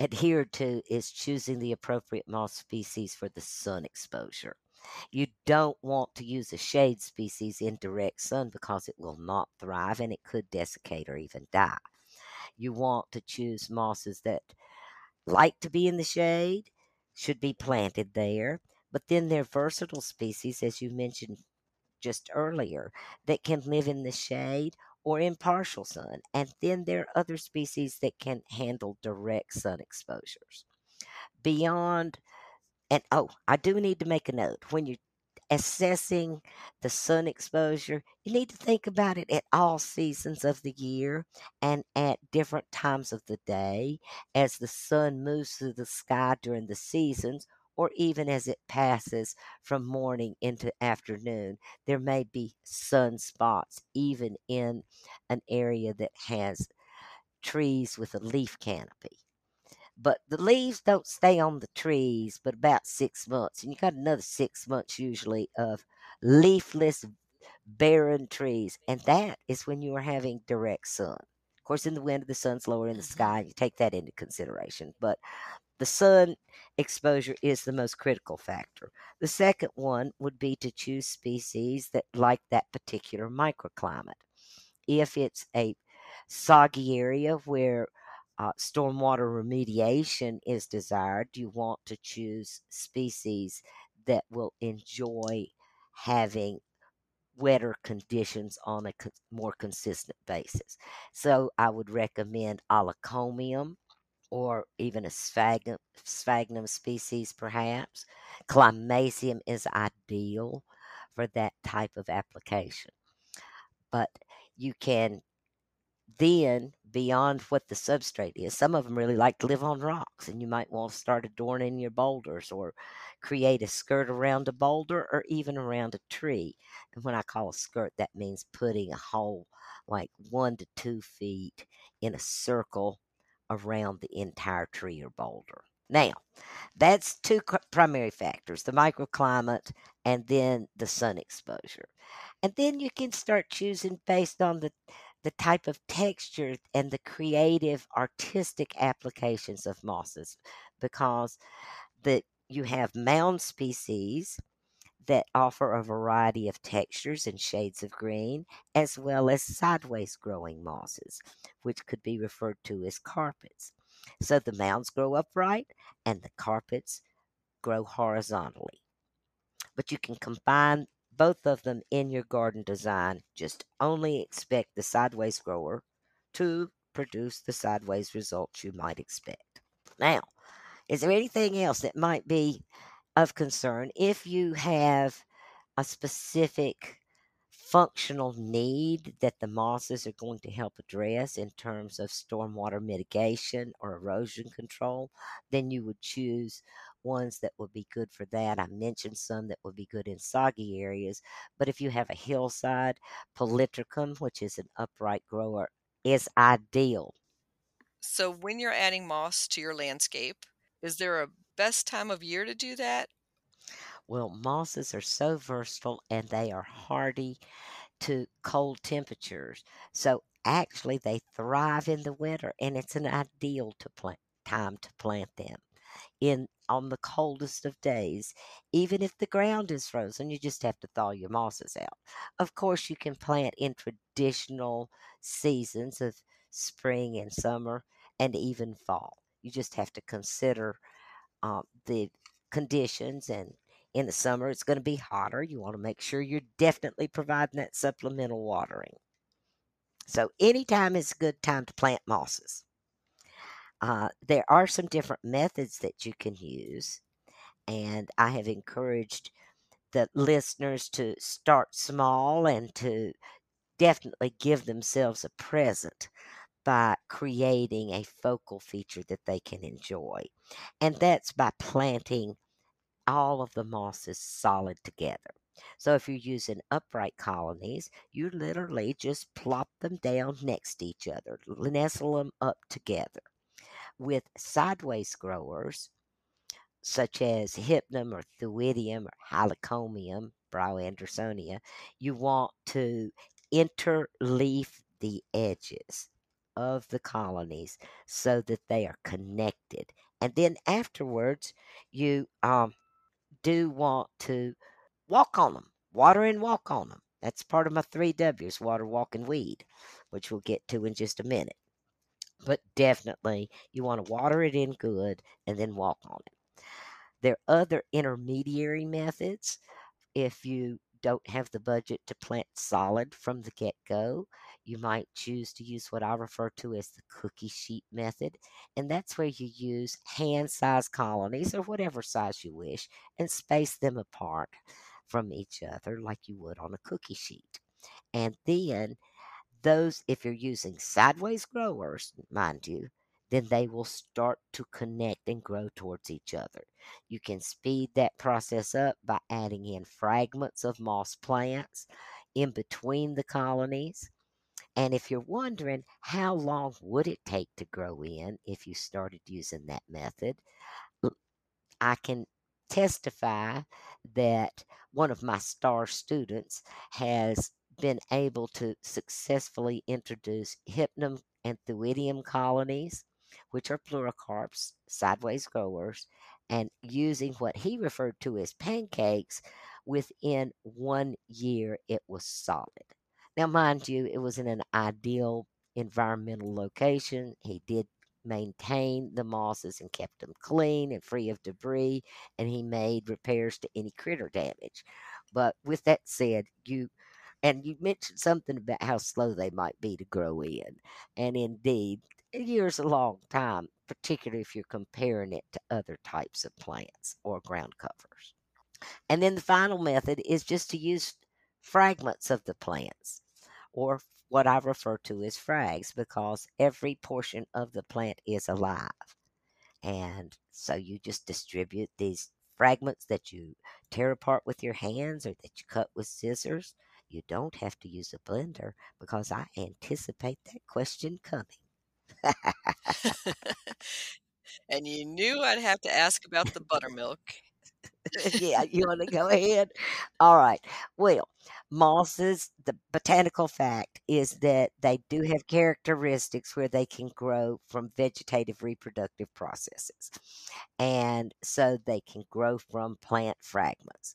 adhered to is choosing the appropriate moss species for the sun exposure. You don't want to use a shade species in direct sun because it will not thrive and it could desiccate or even die. You want to choose mosses that like to be in the shade, should be planted there, but then they're versatile species, as you mentioned just earlier, that can live in the shade or in partial sun. And then there are other species that can handle direct sun exposures. Beyond, and oh, I do need to make a note when you're assessing the sun exposure, you need to think about it at all seasons of the year and at different times of the day as the sun moves through the sky during the seasons or even as it passes from morning into afternoon. There may be sunspots even in an area that has trees with a leaf canopy. But the leaves don't stay on the trees but about six months. And you got another six months usually of leafless, barren trees. And that is when you are having direct sun. Of course, in the winter, the sun's lower in the Mhm. sky. You take that into consideration. But the sun exposure is the most critical factor. The second one would be to choose species that like that particular microclimate. If it's a soggy area where uh, stormwater remediation is desired, you want to choose species that will enjoy having wetter conditions on a more consistent basis. So I would recommend Aulacomnium or even a sphagnum, sphagnum species, perhaps. Climacium is ideal for that type of application. But you can then, beyond what the substrate is, some of them really like to live on rocks, and you might want to start adorning your boulders or create a skirt around a boulder or even around a tree. And when I call a skirt, that means putting a hole like one to two feet in a circle around the entire tree or boulder. Now, that's two primary factors the microclimate and then the sun exposure. And then you can start choosing based on the the type of texture and the creative artistic applications of mosses because the you have mound species that offer a variety of textures and shades of green as well as sideways growing mosses which could be referred to as carpets. So the mounds grow upright and the carpets grow horizontally. But you can combine both of them in your garden design. Just only expect the sideways grower to produce the sideways results you might expect. Now, is there anything else that might be of concern if you have a specific functional need that the mosses are going to help address in terms of stormwater mitigation or erosion control, then you would choose ones that would be good for that. I mentioned some that would be good in soggy areas, but if you have a hillside, polytrichum, which is an upright grower, is ideal. So, when you're adding moss to your landscape, is there a best time of year to do that? Well, mosses are so versatile and they are hardy to cold temperatures. So actually they thrive in the winter and it's an ideal to plant time to plant them in on the coldest of days. Even if the ground is frozen, you just have to thaw your mosses out. Of course, you can plant in traditional seasons of spring and summer and even fall. You just have to consider um, the conditions and In the summer, it's going to be hotter. You want to make sure you're definitely providing that supplemental watering. So, anytime is a good time to plant mosses. Uh, there are some different methods that you can use, and I have encouraged the listeners to start small and to definitely give themselves a present by creating a focal feature that they can enjoy. And that's by planting all of the mosses solid together. So if you're using upright colonies, you literally just plop them down next to each other, nestle them up together. With sideways growers, such as hypnum or thuidium or heliconium, Andersonia, you want to interleaf the edges of the colonies so that they are connected. And then afterwards, you um, do want to walk on them, water and walk on them. That's part of my three W's water, walk, and weed, which we'll get to in just a minute. But definitely, you want to water it in good and then walk on it. There are other intermediary methods. If you don't have the budget to plant solid from the get go, you might choose to use what I refer to as the cookie sheet method. And that's where you use hand sized colonies or whatever size you wish and space them apart from each other like you would on a cookie sheet. And then those, if you're using sideways growers, mind you, then they will start to connect and grow towards each other. You can speed that process up by adding in fragments of moss plants in between the colonies. And if you're wondering how long would it take to grow in if you started using that method, I can testify that one of my star students has been able to successfully introduce hypnum and thuidium colonies which are pleurocarps, sideways growers, and using what he referred to as pancakes, within one year it was solid. Now, mind you, it was in an ideal environmental location. He did maintain the mosses and kept them clean and free of debris, and he made repairs to any critter damage. But with that said, you and you mentioned something about how slow they might be to grow in. And indeed, a year's a long time, particularly if you're comparing it to other types of plants or ground covers. And then the final method is just to use fragments of the plants or what I refer to as frags because every portion of the plant is alive. And so you just distribute these fragments that you tear apart with your hands or that you cut with scissors. You don't have to use a blender because I anticipate that question coming. [LAUGHS] and you knew I'd have to ask about the buttermilk. [LAUGHS] yeah, you want to go ahead? All right. Well, mosses, the botanical fact is that they do have characteristics where they can grow from vegetative reproductive processes. And so they can grow from plant fragments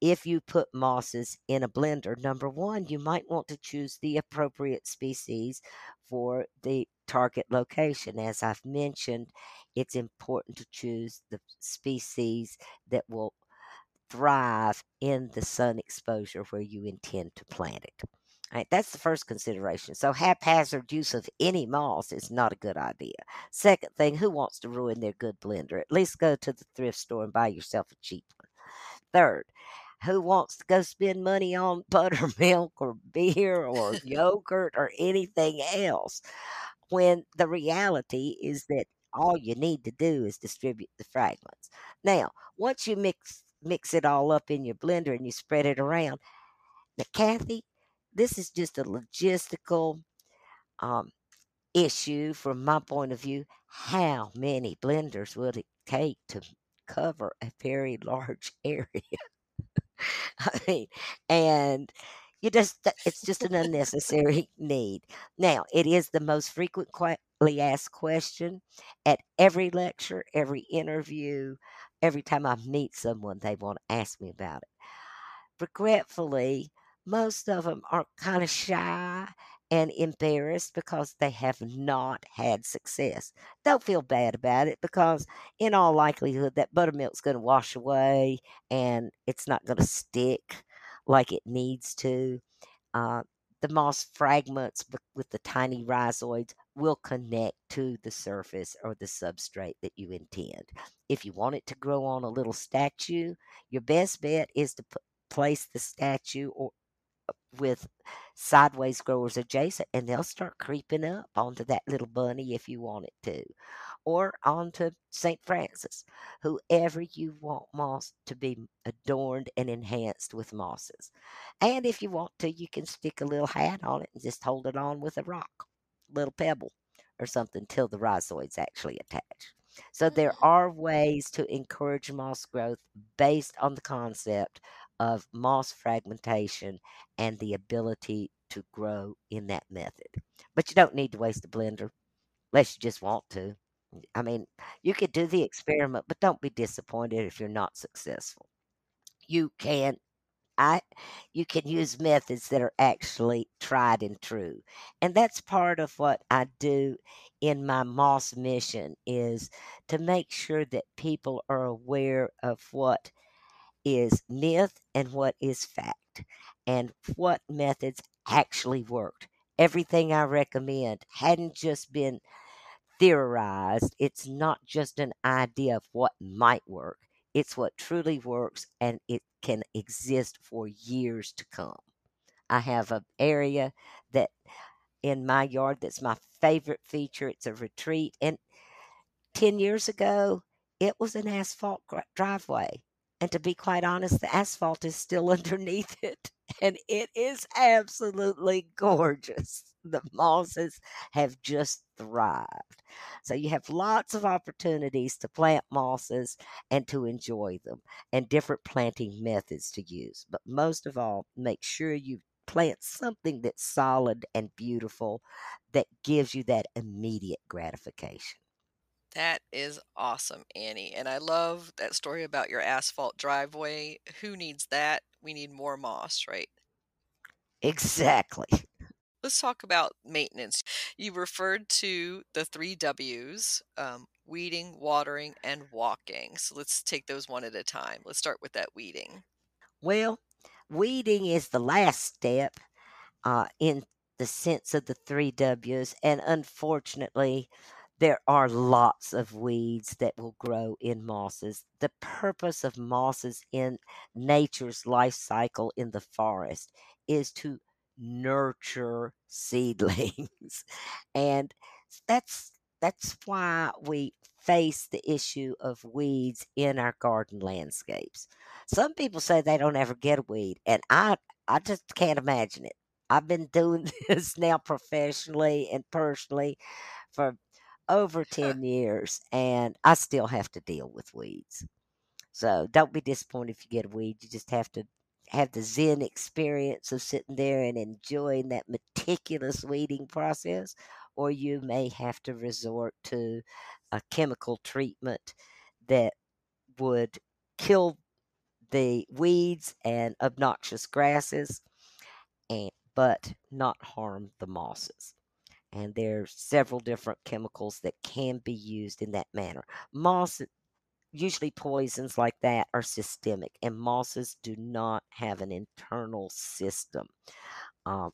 if you put mosses in a blender, number one, you might want to choose the appropriate species for the target location. As I've mentioned, it's important to choose the species that will thrive in the sun exposure where you intend to plant it. All right, that's the first consideration. So, haphazard use of any moss is not a good idea. Second thing, who wants to ruin their good blender? At least go to the thrift store and buy yourself a cheap one. Third, who wants to go spend money on [LAUGHS] buttermilk or beer or yogurt or anything else when the reality is that all you need to do is distribute the fragments. Now, once you mix mix it all up in your blender and you spread it around, now Kathy, this is just a logistical um, issue from my point of view. How many blenders would it take to cover a very [LAUGHS] large area? [LAUGHS] I mean, and you just it's just an [LAUGHS] unnecessary [LAUGHS] need. Now, it is the most frequently asked question at every lecture, every interview, every time I meet someone, they want to ask me about it. Regretfully, most of them are kind of shy and embarrassed because they have not had success. Don't feel bad about it because, in all likelihood, that buttermilk's going to wash away and it's not going to stick like it needs to. Uh, the moss fragments with the tiny rhizoids will connect to the surface or the substrate that you intend. If you want it to grow on a little statue, your best bet is to place the statue or with sideways growers adjacent and they'll start creeping up onto that little bunny if you want it to or onto st francis whoever you want moss to be adorned and enhanced with mosses and if you want to you can stick a little hat on it and just hold it on with a rock little pebble or something till the rhizoids actually attach so there Mm. are ways to encourage moss growth based on the concept of moss fragmentation and the ability to grow in that method. But you don't need to waste a blender unless you just want to. I mean, you could do the experiment, but don't be disappointed if you're not successful. You can I you can use methods that are actually tried and true. And that's part of what I do in my moss mission is to make sure that people are aware of what is myth and what is fact and what methods actually worked. Everything I recommend hadn't just been theorized, it's not just an idea of what might work. It's what truly works and it can exist for years to come. I have an area that in my yard that's my favorite feature. It's a retreat. And 10 years ago, it was an asphalt driveway. And to be quite honest, the asphalt is still [LAUGHS] underneath it. And it is absolutely gorgeous. The mosses have just thrived. So you have lots of opportunities to plant mosses and to enjoy them and different planting methods to use. But most of all, make sure you plant something that's solid and beautiful that gives you that immediate gratification. That is awesome, Annie. And I love that story about your asphalt driveway. Who needs that? We need more moss, right? Exactly. Let's talk about maintenance. You referred to the three W's um, weeding, watering, and walking. So let's take those one at a time. Let's start with that weeding. Well, weeding is the last step uh, in the sense of the three W's. And unfortunately, there are lots of weeds that will grow in mosses. The purpose of mosses in nature's life cycle in the forest is to nurture [LAUGHS] seedlings. and that's that's why we face the issue of weeds in our garden landscapes. Some people say they don't ever get a weed, and I I just can't imagine it. I've been doing [LAUGHS] this now professionally and personally for over 10 years, and I still have to deal with weeds. So don't be disappointed if you get a weed. You just have to have the Zen experience of sitting there and enjoying that meticulous weeding process, or you may have to resort to a chemical treatment that would kill the weeds and obnoxious grasses and but not harm the mosses and there's several different chemicals that can be used in that manner. Moss, usually poisons like that are systemic, and mosses do not have an internal system um,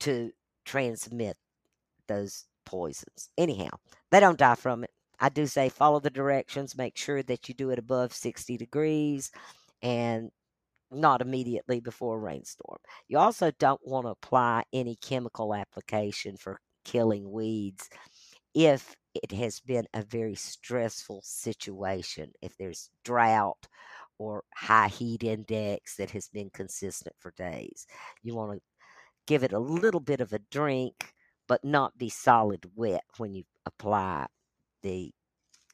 to transmit those poisons. Anyhow, they don't die from it. I do say follow the directions, make sure that you do it above 60 degrees, and not immediately before a rainstorm. You also don't want to apply any chemical application for killing weeds if it has been a very stressful situation, if there's drought or high heat index that has been consistent for days. You want to give it a little bit of a drink, but not be solid wet when you apply the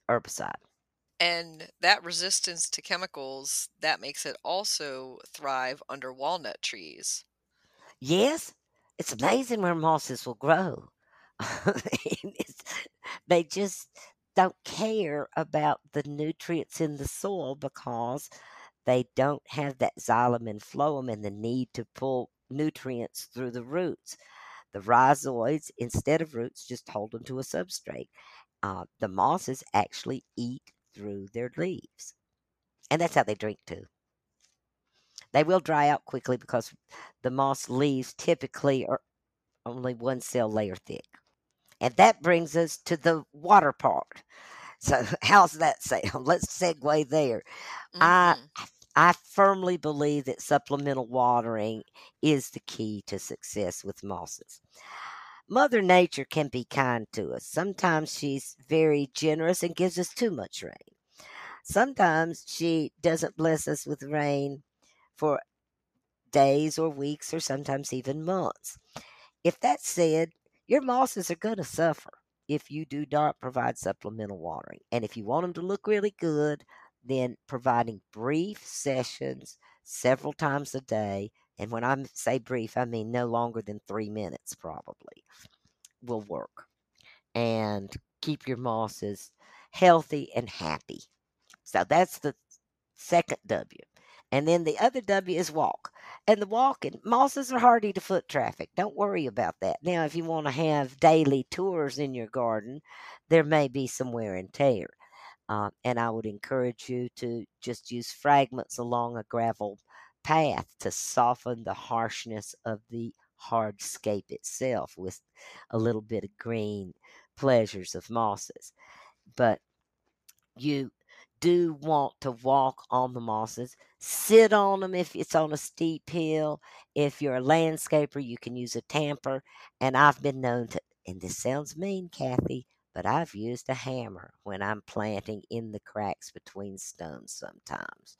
herbicide. And that resistance to chemicals, that makes it also thrive under walnut trees. Yes, it's amazing where mosses will grow. [LAUGHS] they just don't care about the nutrients in the soil because they don't have that xylem and phloem and the need to pull nutrients through the roots. The rhizoids, instead of roots, just hold them to a substrate. Uh, the mosses actually eat through their leaves. And that's how they drink too. They will dry out quickly because the moss leaves typically are only one cell layer thick. And that brings us to the water part. So, [LAUGHS] how's that sound? [LAUGHS] Let's segue there. Mm-hmm. I I firmly believe that supplemental watering is the key to success with mosses. Mother Nature can be kind to us. Sometimes she's very generous and gives us too much rain. Sometimes she doesn't bless us with rain for days or weeks or sometimes even months. If that's said, your mosses are going to suffer if you do not provide supplemental watering. And if you want them to look really good, then providing brief sessions several times a day. And when I say brief, I mean no longer than three minutes, probably, will work. And keep your mosses healthy and happy. So that's the second W. And then the other W is walk. And the walking, mosses are hardy to foot traffic. Don't worry about that. Now, if you want to have daily tours in your garden, there may be some wear and tear. Uh, and I would encourage you to just use fragments along a gravel path to soften the harshness of the hardscape itself with a little bit of green pleasures of mosses. But you do want to walk on the mosses, sit on them if it's on a steep hill. If you're a landscaper, you can use a tamper. And I've been known to, and this sounds mean, Kathy, but I've used a hammer when I'm planting in the cracks between stones sometimes.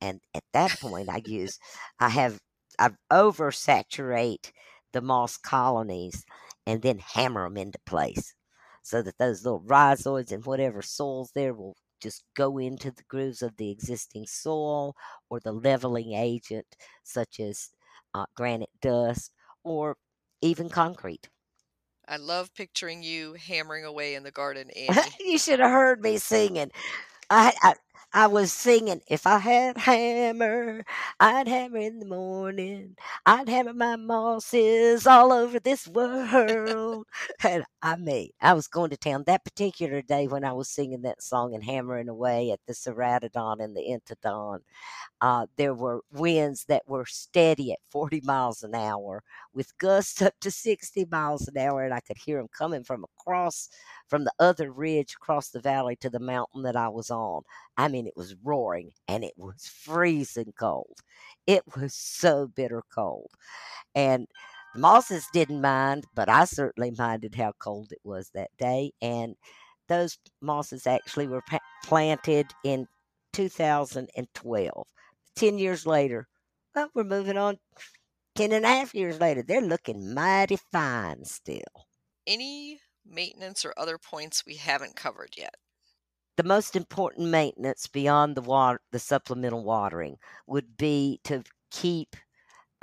And at that point, I use, I have, I oversaturate the moss colonies and then hammer them into place so that those little rhizoids and whatever soils there will just go into the grooves of the existing soil or the leveling agent, such as uh, granite dust or even concrete. I love picturing you hammering away in the garden, [LAUGHS] Annie. you should have heard me singing. I, I I was singing, if I had hammer, I'd hammer in the morning. I'd hammer my mosses all over this world. [LAUGHS] and I mean, I was going to town that particular day when I was singing that song and hammering away at the Ceratodon and the Entodon. Uh, there were winds that were steady at 40 miles an hour with gusts up to 60 miles an hour, and I could hear them coming from across from the other ridge across the valley to the mountain that I was on. I mean, it was roaring and it was freezing cold. It was so bitter cold. And the mosses didn't mind, but I certainly minded how cold it was that day. And those mosses actually were pa- planted in 2012. 10 years later, well, we're moving on 10 and a half years later. They're looking mighty fine still. Any maintenance or other points we haven't covered yet? The most important maintenance beyond the water, the supplemental watering, would be to keep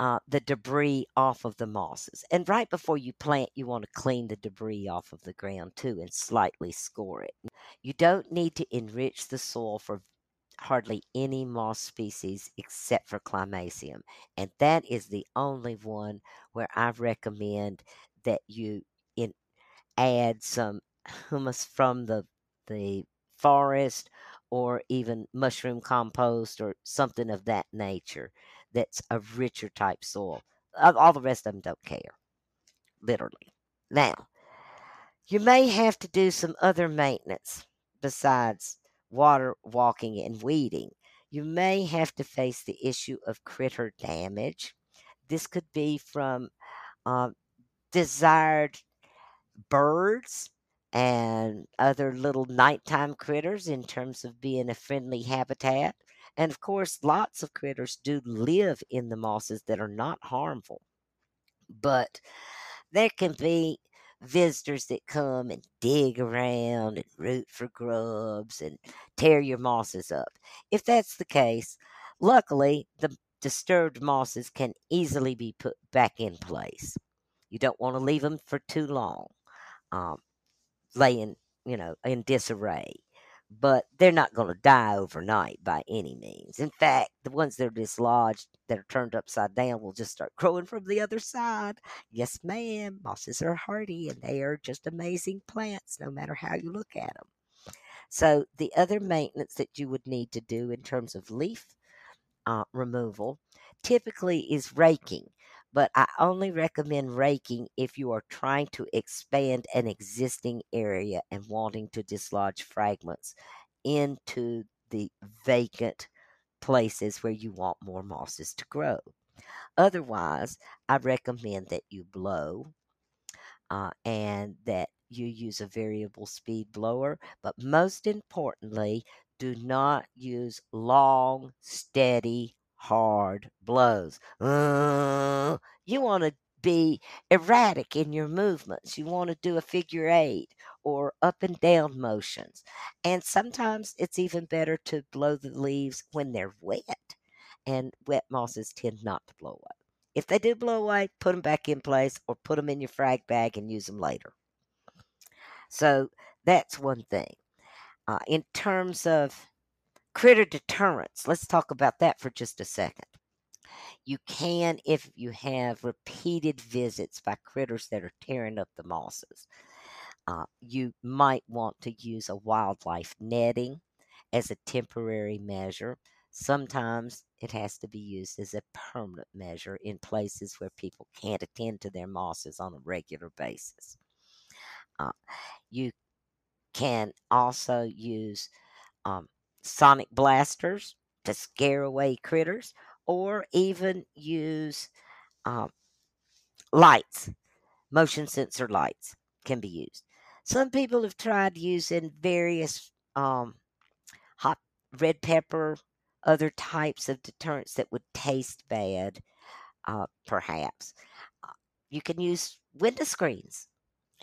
uh, the debris off of the mosses. And right before you plant, you want to clean the debris off of the ground too and slightly score it. You don't need to enrich the soil for hardly any moss species except for Climacium. And that is the only one where I recommend that you in, add some humus from the the forest or even mushroom compost or something of that nature that's a richer type soil. All the rest of them don't care, literally. Now, you may have to do some other maintenance besides water walking and weeding. You may have to face the issue of critter damage. This could be from uh, desired birds and other little nighttime critters in terms of being a friendly habitat. And of course, lots of critters do live in the mosses that are not harmful. But there can be visitors that come and dig around and root for grubs and tear your mosses up. If that's the case, luckily the disturbed mosses can easily be put back in place. You don't want to leave them for too long, um, laying, you know, in disarray. but they're not going to die overnight by any means. In fact, the ones that are dislodged, that are turned upside down, will just start growing from the other side. Yes, ma'am. Mosses are hardy and they are just amazing plants, no matter how you look at them. So, the other maintenance that you would need to do in terms of leaf uh, removal typically is raking but I only recommend raking if you are trying to expand an existing area and wanting to dislodge fragments into the vacant places where you want more mosses to grow. Otherwise, I recommend that you blow uh, and that you use a variable speed blower. But most importantly, do not use long, steady hard blows. Uh, you want to be erratic in your movements. You want to do a figure eight or up and down motions. And sometimes it's even better to blow the leaves when they're wet. And wet mosses tend not to blow away. If they do blow away, put them back in place or put them in your frag bag and use them later. So that's one thing. Uh, in terms of Critter deterrence. Let's talk about that for just a second. You can, if you have repeated visits by critters that are tearing up the mosses, uh, you might want to use a wildlife netting as a temporary measure. Sometimes it has to be used as a permanent measure in places where people can't attend to their mosses on a regular basis. Uh, you can also use um, sonic blasters to scare away critters, or even use um, lights, motion sensor lights can be used. Some people have tried using various um, hot red pepper, other types of deterrents that would taste bad, uh, perhaps. Uh, you can use window screens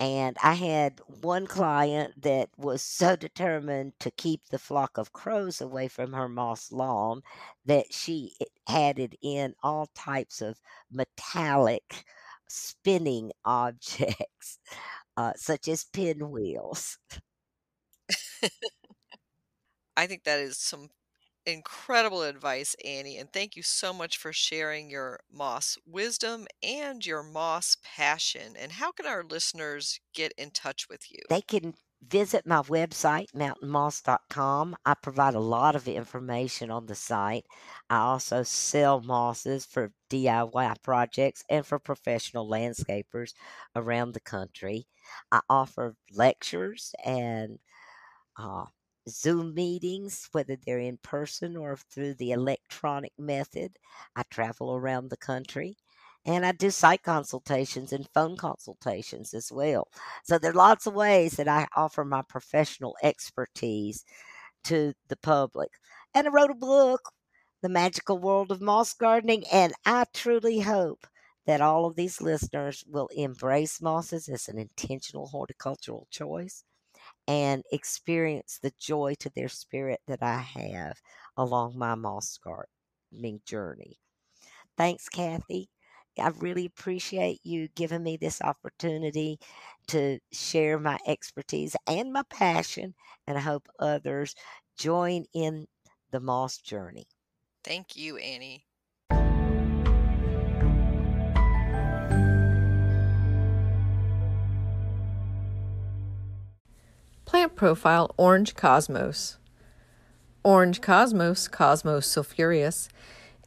and I had one client that was so determined to keep the flock of crows away from her moss lawn that she had it in all types of metallic spinning [LAUGHS] objects, uh, such as [LAUGHS] pinwheels. I think that is some incredible advice, Annie, and thank you so much for sharing your moss wisdom and your moss passion. And how can our listeners get in touch with you? They can visit my website, mountainmoss.com. I provide a lot of information on the site. I also sell mosses for DIY projects and for professional landscapers around the country. I offer lectures and uh, Zoom meetings, whether they're in person or through the electronic method. I travel around the country and I do site consultations and phone consultations as well. So there are lots of ways that I offer my professional expertise to the public. And I wrote a book, The Magical World of Moss Gardening, and I truly hope that all of these listeners will embrace mosses as an intentional horticultural choice and experience the joy to their spirit that I have along my moss gardening journey. Thanks, Kathy. I really appreciate you giving me this opportunity to share my expertise and my passion, and I hope others join in the moss journey. Thank you, Annie. Plant profile Orange Cosmos. Orange Cosmos, Cosmos sulphureus,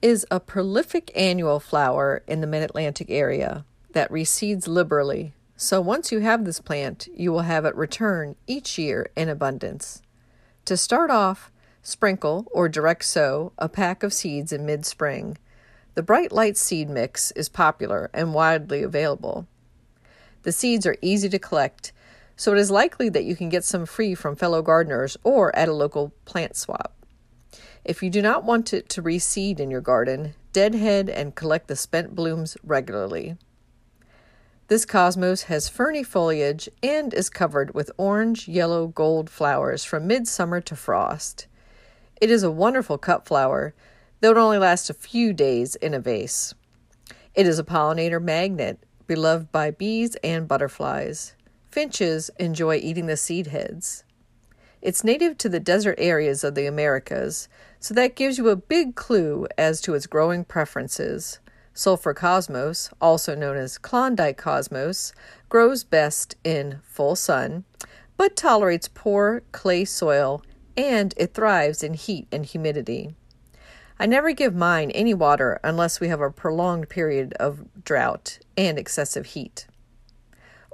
is a prolific annual flower in the mid Atlantic area that reseeds liberally. So once you have this plant, you will have it return each year in abundance. To start off, sprinkle or direct sow a pack of seeds in mid spring. The Bright Light seed mix is popular and widely available. The seeds are easy to collect so it is likely that you can get some free from fellow gardeners or at a local plant swap. If you do not want it to reseed in your garden, deadhead and collect the spent blooms regularly. This cosmos has ferny foliage and is covered with orange, yellow, gold flowers from midsummer to frost. It is a wonderful cut flower, though it only lasts a few days in a vase. It is a pollinator magnet, beloved by bees and butterflies. Finches enjoy eating the seed heads. It's native to the desert areas of the Americas, so that gives you a big clue as to its growing preferences. Sulphur cosmos, also known as Klondike cosmos, grows best in full sun, but tolerates poor clay soil and it thrives in heat and humidity. I never give mine any water unless we have a prolonged period of drought and excessive heat.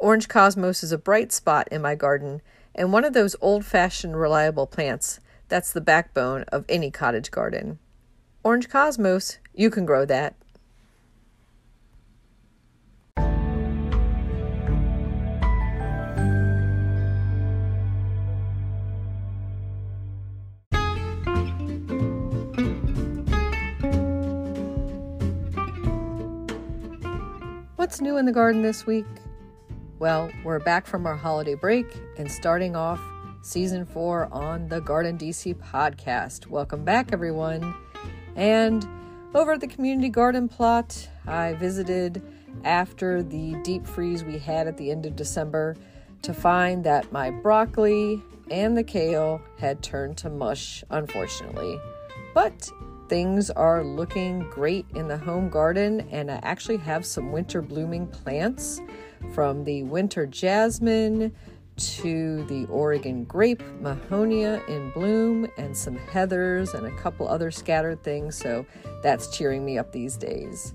Orange cosmos is a bright spot in my garden and one of those old fashioned reliable plants that's the backbone of any cottage garden. Orange cosmos, you can grow that. What's new in the garden this week? Well, we're back from our holiday break and starting off season four on the Garden DC podcast. Welcome back, everyone. And over at the community garden plot, I visited after the deep freeze we had at the end of December to find that my broccoli and the kale had turned to mush, unfortunately. But things are looking great in the home garden, and I actually have some winter blooming plants from the winter jasmine to the Oregon grape, mahonia in bloom, and some heathers and a couple other scattered things. So that's cheering me up these days.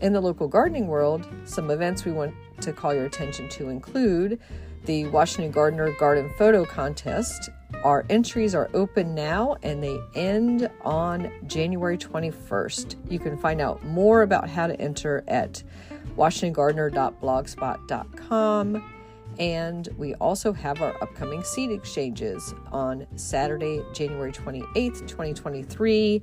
In the local gardening world, some events we want to call your attention to include the Washington Gardener Garden Photo Contest. Our entries are open now and they end on January 21st. You can find out more about how to enter at washingtongardener.blogspot.com. And we also have our upcoming seed exchanges on Saturday, January 28th, 2023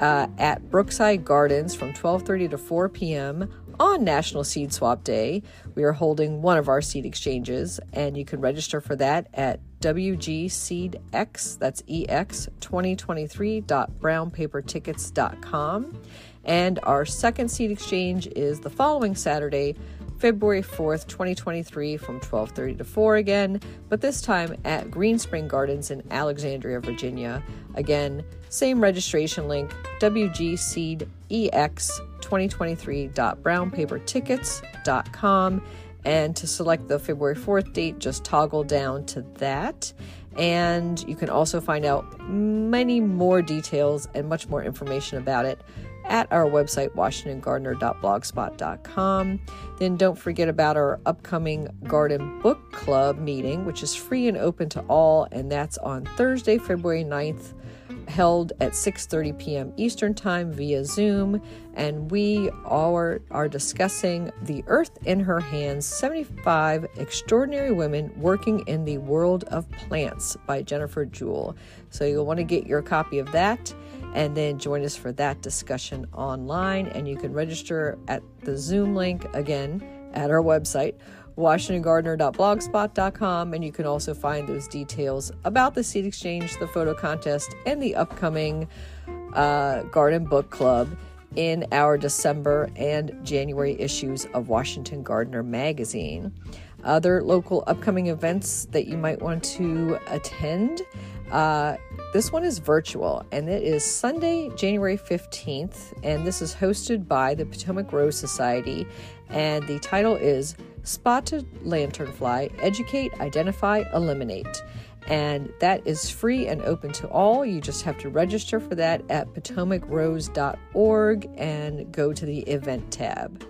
uh, at Brookside Gardens from 12:30 to 4 p.m. on National Seed Swap Day. We are holding one of our seed exchanges and you can register for that at WGSeedX, that's EX 2023.brownpapertickets.com. And our second seed exchange is the following Saturday, February 4th, 2023 from 12:30 to 4 again, but this time at Green Spring Gardens in Alexandria, Virginia. Again, same registration link wgseedx2023.brownpapertickets.com and to select the February 4th date just toggle down to that. And you can also find out many more details and much more information about it at our website, washingtongardener.blogspot.com. Then don't forget about our upcoming Garden Book Club meeting, which is free and open to all, and that's on Thursday, February 9th, held at 6:30 p.m. Eastern Time via Zoom, and we are are discussing The Earth in Her Hands: 75 Extraordinary Women Working in the World of Plants by Jennifer Jewell. So you'll want to get your copy of that and then join us for that discussion online. And you can register at the Zoom link again at our website, washingtongardener.blogspot.com. And you can also find those details about the seed exchange, the photo contest, and the upcoming uh, Garden Book Club in our December and January issues of Washington Gardener magazine. Other local upcoming events that you might want to attend uh, this one is virtual and it is Sunday, January 15th, and this is hosted by the Potomac Rose Society. And the title is Spotted Lanternfly Educate, Identify, Eliminate. And that is free and open to all. You just have to register for that at potomacrose.org and go to the event tab.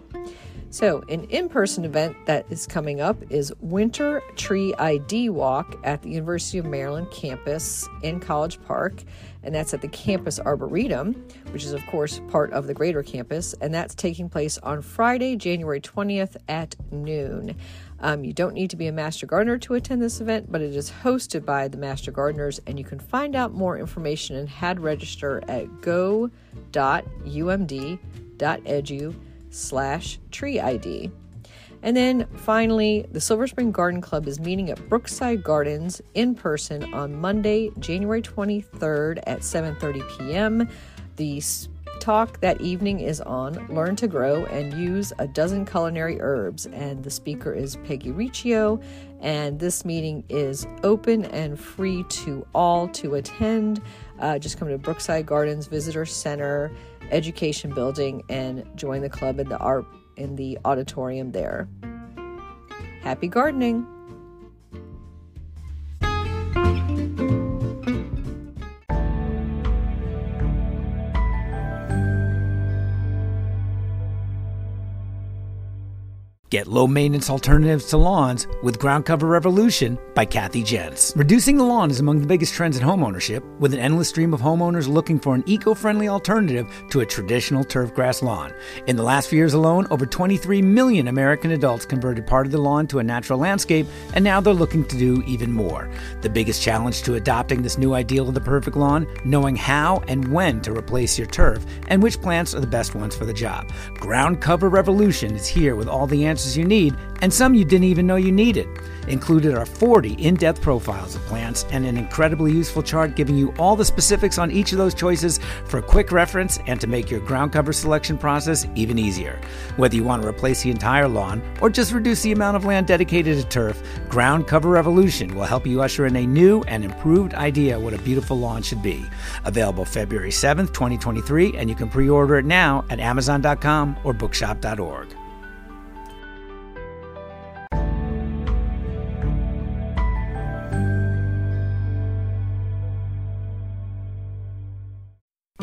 So, an in person event that is coming up is Winter Tree ID Walk at the University of Maryland campus in College Park. And that's at the Campus Arboretum, which is, of course, part of the greater campus. And that's taking place on Friday, January 20th at noon. Um, you don't need to be a Master Gardener to attend this event, but it is hosted by the Master Gardeners, and you can find out more information and had register at go.umd.edu slash tree ID. And then finally, the Silver Spring Garden Club is meeting at Brookside Gardens in person on Monday, January 23rd at 7:30 p.m. The talk that evening is on Learn to Grow and Use a Dozen Culinary Herbs, and the speaker is Peggy Riccio, And this meeting is open and free to all to attend. Uh, just come to Brookside Gardens Visitor Center Education Building and join the club in the art in the auditorium there. Happy gardening! Get low maintenance alternatives to lawns with Ground Cover Revolution by Kathy Jentz. Reducing the lawn is among the biggest trends in homeownership, with an endless stream of homeowners looking for an eco friendly alternative to a traditional turf grass lawn. In the last few years alone, over 23 million American adults converted part of the lawn to a natural landscape, and now they're looking to do even more. The biggest challenge to adopting this new ideal of the perfect lawn knowing how and when to replace your turf and which plants are the best ones for the job. Ground Cover Revolution is here with all the answers you need, and some you didn't even know you needed. Included are 40 in depth profiles of plants and an incredibly useful chart giving you all the specifics on each of those choices for quick reference and to make your ground cover selection process even easier. Whether you want to replace the entire lawn or just reduce the amount of land dedicated to turf, Ground Cover Revolution will help you usher in a new and improved idea what a beautiful lawn should be. Available February 7th, 2023, and you can pre order it now at Amazon.com or Bookshop.org.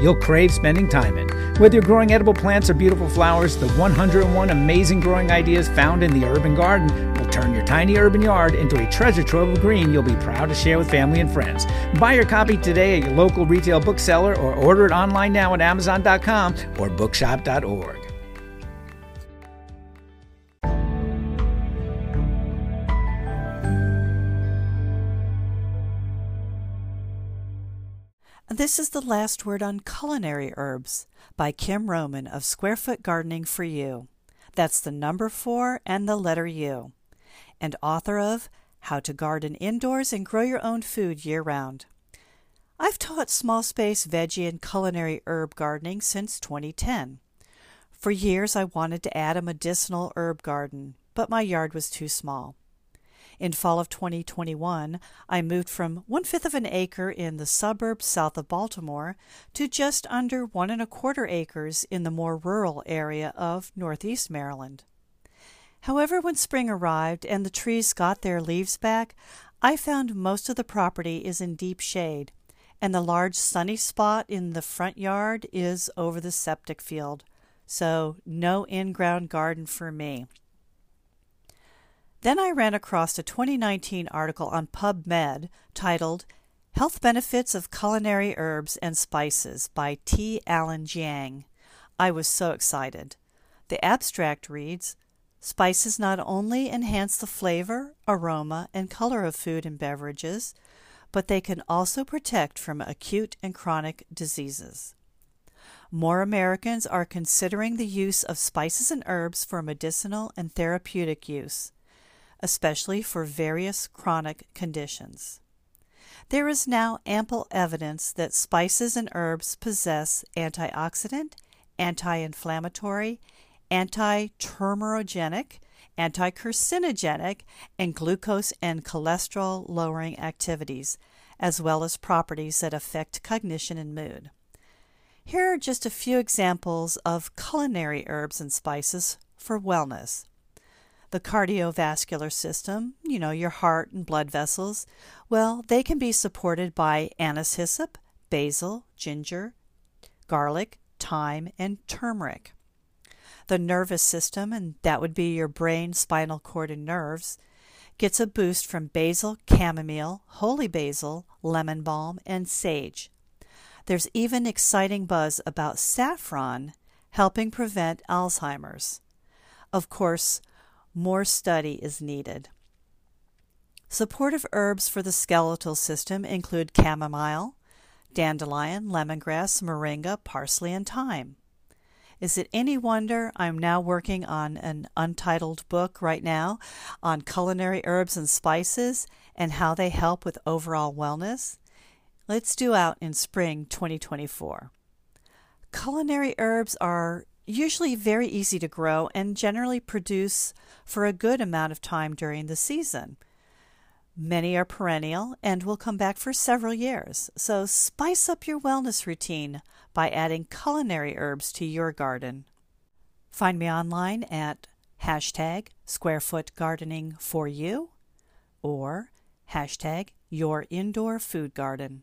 you'll crave spending time in. Whether you're growing edible plants or beautiful flowers, the 101 amazing growing ideas found in the urban garden will turn your tiny urban yard into a treasure trove of green you'll be proud to share with family and friends. Buy your copy today at your local retail bookseller or order it online now at Amazon.com or Bookshop.org. This is the last word on culinary herbs by Kim Roman of Squarefoot Gardening for You. That's the number four and the letter U. And author of How to Garden Indoors and Grow Your Own Food Year Round. I've taught small space veggie and culinary herb gardening since 2010. For years, I wanted to add a medicinal herb garden, but my yard was too small. In fall of 2021, I moved from one fifth of an acre in the suburbs south of Baltimore to just under one and a quarter acres in the more rural area of northeast Maryland. However, when spring arrived and the trees got their leaves back, I found most of the property is in deep shade, and the large sunny spot in the front yard is over the septic field. So, no in ground garden for me. Then I ran across a 2019 article on PubMed titled Health Benefits of Culinary Herbs and Spices by T. Alan Jiang. I was so excited. The abstract reads Spices not only enhance the flavor, aroma, and color of food and beverages, but they can also protect from acute and chronic diseases. More Americans are considering the use of spices and herbs for medicinal and therapeutic use especially for various chronic conditions. There is now ample evidence that spices and herbs possess antioxidant, anti inflammatory, anti tumorigenic, anti carcinogenic, and glucose and cholesterol lowering activities, as well as properties that affect cognition and mood. Here are just a few examples of culinary herbs and spices for wellness the cardiovascular system, you know, your heart and blood vessels, well, they can be supported by anise hyssop, basil, ginger, garlic, thyme, and turmeric. The nervous system, and that would be your brain, spinal cord, and nerves, gets a boost from basil, chamomile, holy basil, lemon balm, and sage. There's even exciting buzz about saffron helping prevent Alzheimer's. Of course, more study is needed. Supportive herbs for the skeletal system include chamomile, dandelion, lemongrass, moringa, parsley, and thyme. Is it any wonder I'm now working on an untitled book right now on culinary herbs and spices and how they help with overall wellness? Let's due out in spring 2024. Culinary herbs are usually very easy to grow and generally produce for a good amount of time during the season. Many are perennial and will come back for several years, so spice up your wellness routine by adding culinary herbs to your garden. Find me online at hashtag squarefoot or hashtag your indoor food garden.